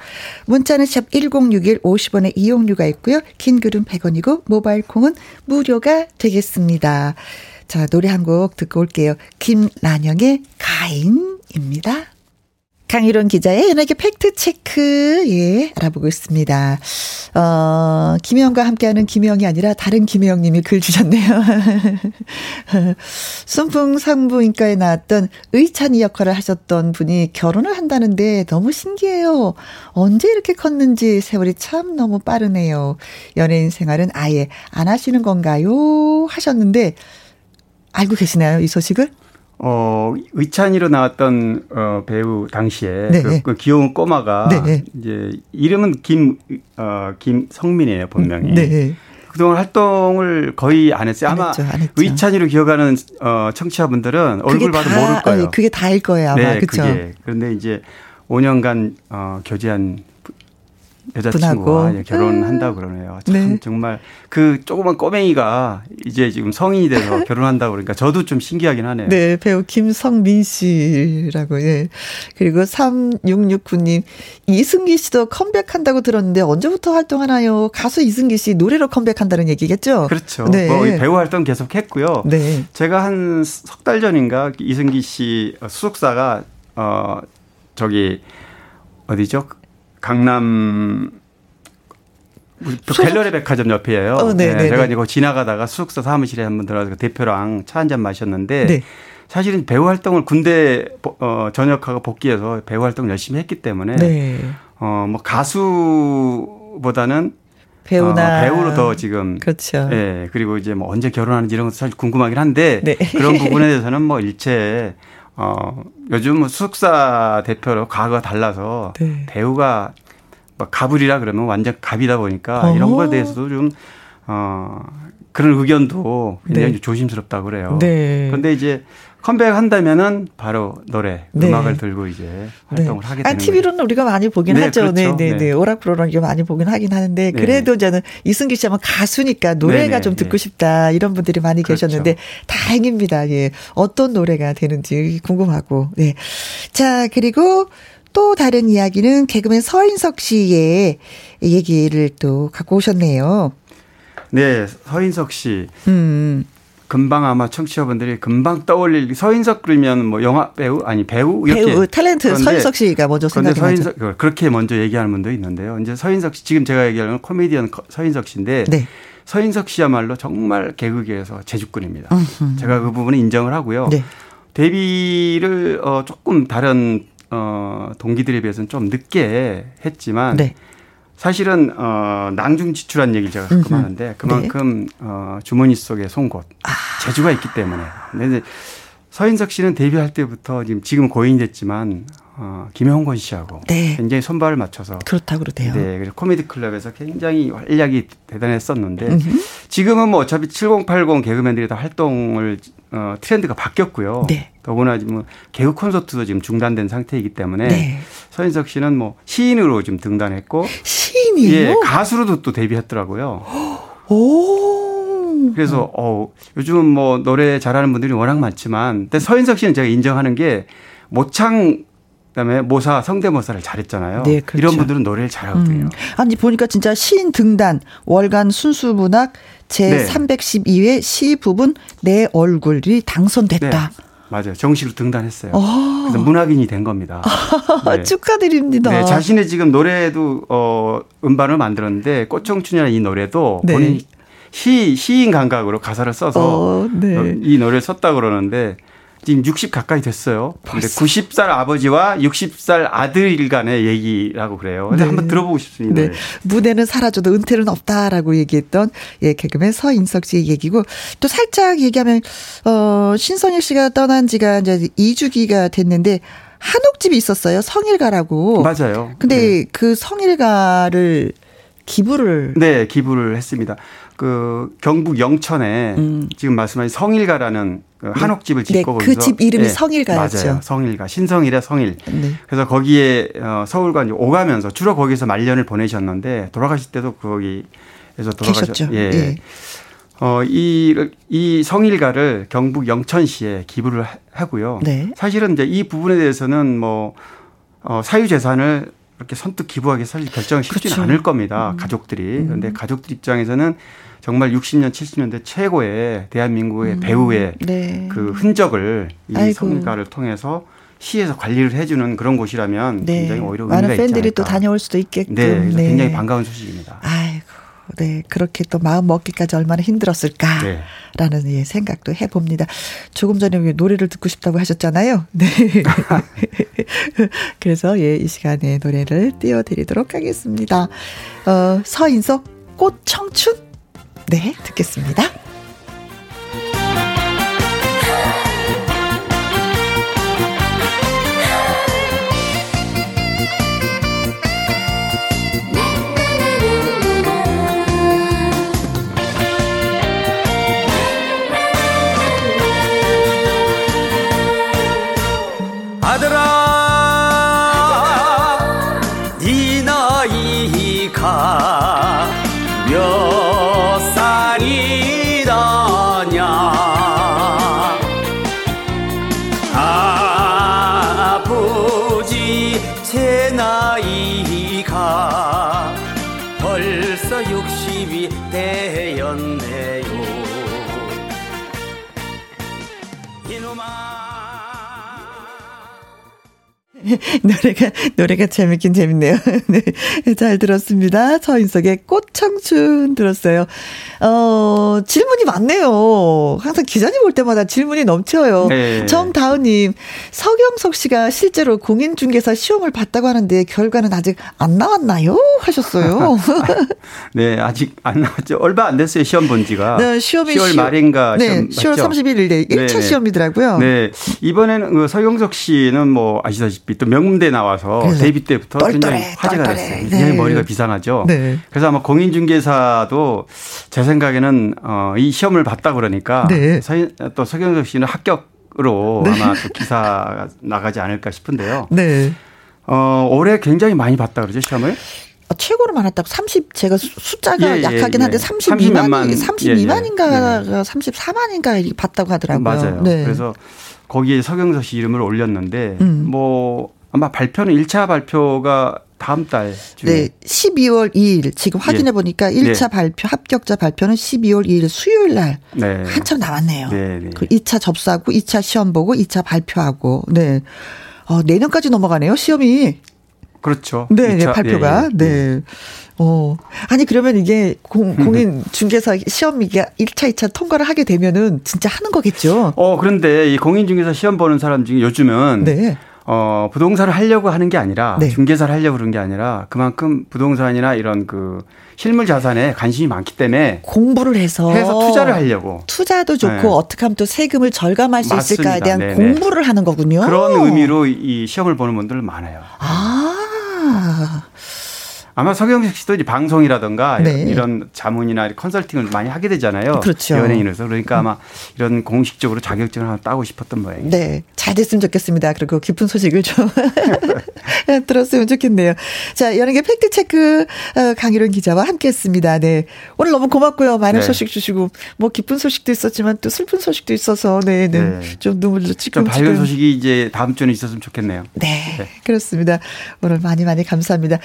문자는 샵 1061 50원의 이용료가 있고요. 긴 글은 100원이고 모바일 콩은 무료가 되겠습니다. 자 노래 한 곡 듣고 올게요. 김란영의 가인입니다. 강희론 기자의 연예계 팩트체크, 예, 알아보고 있습니다. 어, 김혜영과 함께하는 김혜영이 아니라 다른 김혜영님이 글 주셨네요. [laughs] 순풍 산부인과에 나왔던 의찬이 역할을 하셨던 분이 결혼을 한다는데 너무 신기해요. 언제 이렇게 컸는지 세월이 참 너무 빠르네요. 연예인 생활은 아예 안 하시는 건가요? 하셨는데, 알고 계시나요, 이 소식을? 어, 의찬이로 나왔던 어, 배우 당시에 네. 그, 그, 귀여운 꼬마가 네. 이제 이름은 김, 어, 김성민이에요, 본명이. 네. 그동안 활동을 거의 안 했어요. 아마 안 했죠, 안 했죠. 의찬이로 기억하는 어, 청취자분들은 얼굴 봐도 다, 모를 거예요. 그게 다일 거예요, 아마. 네, 그죠? 그런데 이제 5년간 어, 교제한 여자친구와 결혼한다고 음. 그러네요. 참 네. 정말 그 조그만 꼬맹이가 이제 지금 성인이 돼서 [laughs] 결혼한다고 그러니까 저도 좀 신기하긴 하네요. 네, 배우 김성민 씨라고 예. 그리고 3669님 이승기 씨도 컴백한다고 들었는데 언제부터 활동하나요? 가수 이승기 씨 노래로 컴백한다는 얘기겠죠? 그렇죠. 네. 뭐 배우 활동 계속 했고요. 네. 제가 한 석 달 전인가 이승기 씨 수속사가 어 저기 어디죠? 강남 갤러리 백화점 옆이에요. 어, 네, 네, 네, 제가 네. 이거 지나가다가 수석사 사무실에 한번 들어가서 대표랑 차 한 잔 마셨는데 네. 사실은 배우 활동을 군대 어, 전역하고 복귀해서 배우 활동을 열심히 했기 때문에 네. 어뭐 가수보다는 배우나 어, 배우로 더 지금 그렇죠. 예 그리고 이제 뭐 언제 결혼하는지 이런 것도 사실 궁금하긴 한데 네. 그런 [laughs] 부분에 대해서는 뭐 일체 어, 요즘 수석사 대표로 과거가 달라서 네. 배우가 뭐 가불이라 그러면 완전 갑이다 보니까 어. 이런 거에 대해서도 좀, 어, 그런 의견도 굉장히 네. 조심스럽다고 그래요. 네. 그런데 이제 컴백 한다면은 바로 노래, 네. 음악을 들고 이제 활동을 네. 하게 되는 아, TV로는 우리가 많이 보긴 네, 하죠. 그렇죠. 네, 네, 네, 네. 오락 프로는 많이 보긴 하긴 하는데 네. 그래도 저는 이승기 씨 하면 가수니까 노래가 네, 네좀 듣고 싶다 이런 분들이 많이 그렇죠. 계셨는데 다행입니다. 예. 어떤 노래가 되는지 궁금하고. 네. 자, 그리고 또 다른 이야기는 개그맨 서인석 씨의 얘기를 또 갖고 오셨네요. 네, 서인석 씨. 음. 금방 아마 청취자분들이 금방 떠올릴 서인석 그러면 뭐 영화 배우 아니 배우 이렇게 배우 탤런트 서인석 씨가 먼저 생각이 서인석 그렇게 먼저 얘기하는 분도 있는데요. 이제 서인석 씨 지금 제가 얘기하는 코미디언 서인석 씨인데 네. 서인석 씨야말로 정말 개그계에서 제주꾼입니다. 음흠. 제가 그 부분은 인정을 하고요. 네. 데뷔를 어 조금 다른 어 동기들에 비해서는 좀 늦게 했지만 네. 사실은 어 낭중지출한 얘기를 제가 가끔 하는데 그만큼 네. 어 주머니 속에 송곳 아. 재주가 있기 때문에. 근데 서인석 씨는 데뷔할 때부터 지금 지금 고인이 됐지만 어, 김영권 씨하고 네. 굉장히 손발을 맞춰서 그렇다고 그러대요. 네, 그래서 코미디 클럽에서 굉장히 활약이 대단했었는데 음흠. 지금은 뭐 어차피 7080 개그맨들이 다 활동을 어, 트렌드가 바뀌었고요. 네. 더구나 지금 개그 콘서트도 지금 중단된 상태이기 때문에 네. 서인석 씨는 뭐 시인으로 지금 등단했고 시인이요? 예, 가수로도 또 데뷔했더라고요. 오. 그래서 어 요즘은 뭐 노래 잘하는 분들이 워낙 많지만 근데 서인석 씨는 제가 인정하는 게 모창 그다음에 모사 성대모사를 잘했잖아요. 네, 그렇죠. 이런 분들은 노래를 잘하거든요. 음. 아니 보니까 진짜 시인 등단 월간 순수 문학 제 네. 312회 시 부분 내 얼굴이 당선됐다. 네. 맞아요. 정식으로 등단했어요. 아. 그래서 문학인이 된 겁니다. 네. [laughs] 축하드립니다. 네, 자신의 지금 노래도 어 음반을 만들었는데 꽃청춘이라는 이 노래도 네. 본인 시 시인 감각으로 가사를 써서 어, 네. 이 노래를 썼다 그러는데 지금 60 가까이 됐어요. 근데 90살 아버지와 60살 아들 간의 얘기라고 그래요. 근데 네. 한번 들어보고 싶습니다. 네. 무대는 사라져도 은퇴는 없다라고 얘기했던 예, 개그맨 서인석 씨의 얘기고 또 살짝 얘기하면 어 신성일 씨가 떠난 지가 이제 2주기가 됐는데 한옥집이 있었어요. 성일가라고. 맞아요. 근데 네. 그 성일가를 기부를 네, 기부를 했습니다. 그 경북 영천에 음. 지금 말씀하신 성일가라는 그 네. 한옥집을 짓고 네, 그집 이름이 네, 성일가였죠. 맞아요. 성일가. 신성일의 성일. 네. 그래서 거기에 어, 서울과 오가면서 주로 거기서 말년을 보내셨는데 돌아가실 때도 거기에서 돌아가셨죠. 예. 예. 어, 이, 이 성일가를 경북 영천시에 기부를 하고요. 네. 사실은 이제 이 부분에 대해서는 뭐, 어, 사유재산을 이렇게 선뜻 기부하기 사실 결정을 쉽지는 그렇죠. 않을 겁니다. 음. 가족들이. 그런데 음. 가족들 입장에서는 정말 60년, 70년대 최고의 대한민국의 음. 배우의 네. 그 흔적을 이. 성가를 통해서 시에서 관리를 해주는 그런 곳이라면 네. 굉장히 오히려 많은 팬들이 또 다녀올 수도 있겠고 네, 네. 굉장히 반가운 소식입니다. 아이고, 네 그렇게 또 마음 먹기까지 얼마나 힘들었을까라는 네. 예, 생각도 해봅니다. 조금 전에 노래를 듣고 싶다고 하셨잖아요. 네. [laughs] 그래서 예, 이 시간에 노래를 띄워드리도록 하겠습니다. 어, 서인석 꽃 청춘 네, 듣겠습니다. [laughs] 노래가, 노래가 재밌긴 재밌네요. [laughs] 네. 잘 들었습니다. 서인석의 꽃청춘 들었어요. 어, 질문이 많네요. 항상 기자님 올 때마다 질문이 넘쳐요. 네. 정다은님, 서경석 씨가 실제로 공인중개사 시험을 봤다고 하는데 결과는 아직 안 나왔나요? 하셨어요. [laughs] 네, 아직 안 나왔죠. 얼마 안 됐어요. 시험 본 지가. 네, 시험이 10월 말인가. 네, 시험 10월 31일 네, 1차 네, 시험이더라고요. 네. 이번에는 그 서경석 씨는 뭐 아시다시피 또 명문 대 나와서 네. 데뷔 때부터 굉장히 화제가 똘똘해. 됐어요. 굉장히 네. 머리가 비상하죠. 네. 그래서 아마 공인중개사도 제 생각에는 어, 이 시험을 봤다 그러니까 네. 서, 또 서경석 씨는 합격으로 네. 아마 또 기사가 나가지 않을까 싶은데요. 네. 어, 올해 굉장히 많이 봤다 그러죠 시험을? 어, 최고로 많았다고 30 제가 숫자가 예, 예, 약하긴 한데 32만 32만인가 예, 34만인가 예. 봤다고 하더라고요. 맞아요. 네. 그래서 거기에 서경석 씨 이름을 올렸는데 음. 뭐 아마 발표는 1차 발표가 다음 달 중에. 네. 12월 2일 지금 확인해 보니까 1차 네. 발표 합격자 발표는 12월 2일 수요일 날 네. 한참 남았네요. 네, 네. 그 2차 접수하고 2차 시험 보고 2차 발표하고 네. 어, 내년까지 넘어가네요, 시험이. 그렇죠. 네, 네 발표가. 예, 예. 네. 어. 아니, 그러면 이게 공, 공인 중개사 시험 이게 1차, 2차 통과를 하게 되면은 진짜 하는 거겠죠? 어, 그런데 이 공인 중개사 시험 보는 사람 중에 요즘은. 네. 어, 부동산을 하려고 하는 게 아니라 네. 중개사를 하려고 그런 게 아니라 그만큼 부동산이나 이런 그 실물 자산에 관심이 많기 때문에 공부를 해서 해서 투자를 하려고 투자도 좋고 네. 어떻게 하면 또 세금을 절감할 수 맞습니다. 있을까에 대한 네네. 공부를 하는 거군요. 그런 의미로 이 시험을 보는 분들 많아요. 아. 아마 서경식 씨도 이제 방송이라든가 네. 이런 자문이나 컨설팅을 많이 하게 되잖아요. 그렇죠. 연예인으로서 그러니까 아마 이런 공식적으로 자격증을 하나 따고 싶었던 모양이에요. 네, 잘 됐으면 좋겠습니다. 그리고 깊은 소식을 좀 [laughs] 들었으면 좋겠네요. 자, 연예계 팩트 체크 어, 강희론 기자와 함께했습니다. 네, 오늘 너무 고맙고요. 많은 네. 소식 주시고 뭐 기쁜 소식도 있었지만 또 슬픈 소식도 있어서 네, 네, 네. 좀 눈물로 지금 좀 밝은 소식이 이제 다음 주에는 있었으면 좋겠네요. 네, 네. 그렇습니다. 오늘 많이 많이 감사합니다.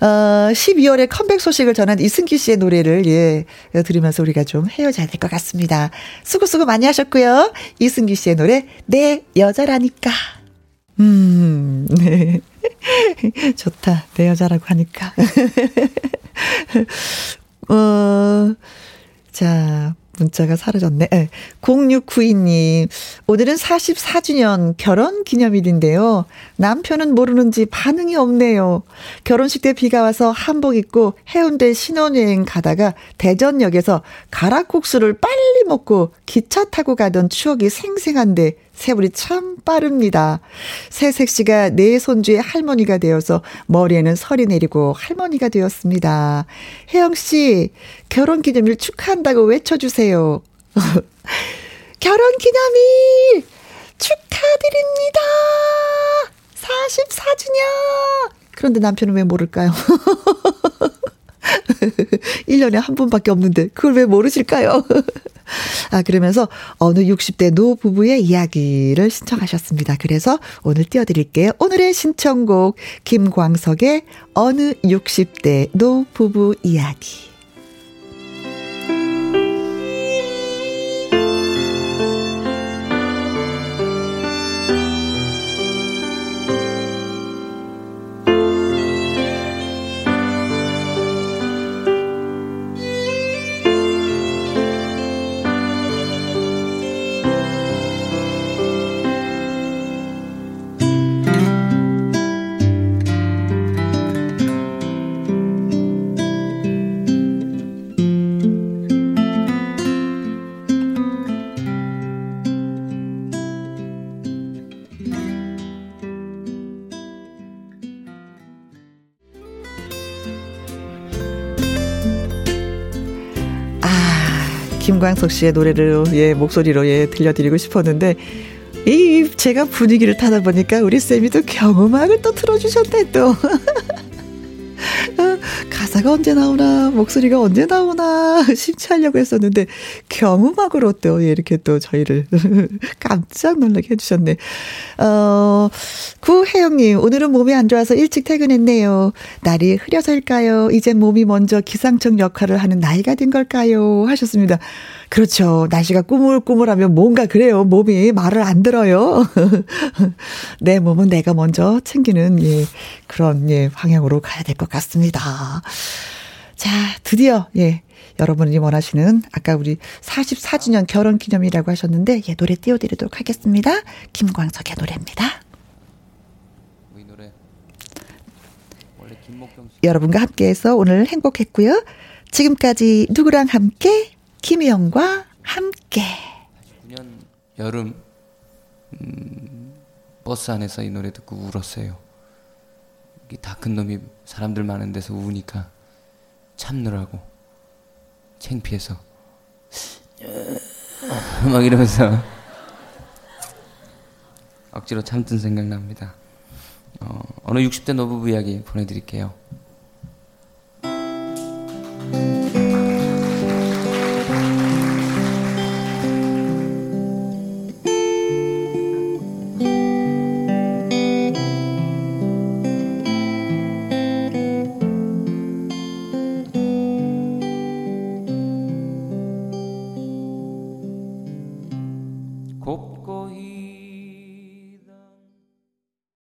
어, 12월에 컴백 소식을 전한 이승기 씨의 노래를 예 들으면서 우리가 좀 헤어져야 될 것 같습니다. 수고 수고 많이 하셨고요. 이승기 씨의 노래 내 여자라니까. 음, 네. [laughs] 좋다. 내 여자라고 하니까. [laughs] 어, 자, 문자가 사라졌네. 네. 0692님, 오늘은 44주년 결혼 기념일인데요. 남편은 모르는지 반응이 없네요. 결혼식 때 비가 와서 한복 입고 해운대 신혼여행 가다가 대전역에서 가락국수를 빨리 먹고 기차 타고 가던 추억이 생생한데 세월이 참 빠릅니다. 새색 씨가 내 손주의 할머니가 되어서 머리에는 설이 내리고 할머니가 되었습니다. 혜영 씨, 결혼 기념일 축하한다고 외쳐주세요. [laughs] 결혼 기념일 축하드립니다. 44주년. 그런데 남편은 왜 모를까요? [laughs] [laughs] 1년에 한 번밖에 없는데 그걸 왜 모르실까요? [laughs] 아, 그러면서 어느 60대 노 부부의 이야기를 신청하셨습니다. 그래서 오늘 띄워드릴게요. 오늘의 신청곡 김광석의 어느 60대 노 부부 이야기. 김광석 씨의 노래를 예 목소리로 예 들려드리고 싶었는데 이 제가 분위기를 타다 보니까 우리 쌤이 또 경음악을 또 틀어주셨네 또. [laughs] 가사가 언제 나오나, 목소리가 언제 나오나, [laughs] 심취하려고 했었는데, 경음악으로 또 이렇게 또 저희를 [laughs] 깜짝 놀라게 해주셨네. 어, 구혜영님, 오늘은 몸이 안 좋아서 일찍 퇴근했네요. 날이 흐려서일까요? 이제 몸이 먼저 기상청 역할을 하는 나이가 된 걸까요? 하셨습니다. 그렇죠. 날씨가 꾸물꾸물하면 뭔가 그래요. 몸이 말을 안 들어요. [laughs] 내 몸은 내가 먼저 챙기는, 예, 그런, 예, 방향으로 가야 될 것 같습니다. 자, 드디어, 예, 여러분이 원하시는 아까 우리 44주년 결혼 기념이라고 하셨는데 예, 노래 띄워드리도록 하겠습니다. 김광석의 노래입니다. 이 노래. 여러분과 함께해서 오늘 행복했고요. 지금까지 누구랑 함께 김혜영과 함께. 89년 여름 음, 버스 안에서 이 노래 듣고 울었어요. 다큰 놈이 사람들 많은 데서 우니까 참느라고 창피해서 막 이러면서 [laughs] 억지로 참든 생각납니다. 어, 어느 60대 노부부 이야기 보내드릴게요.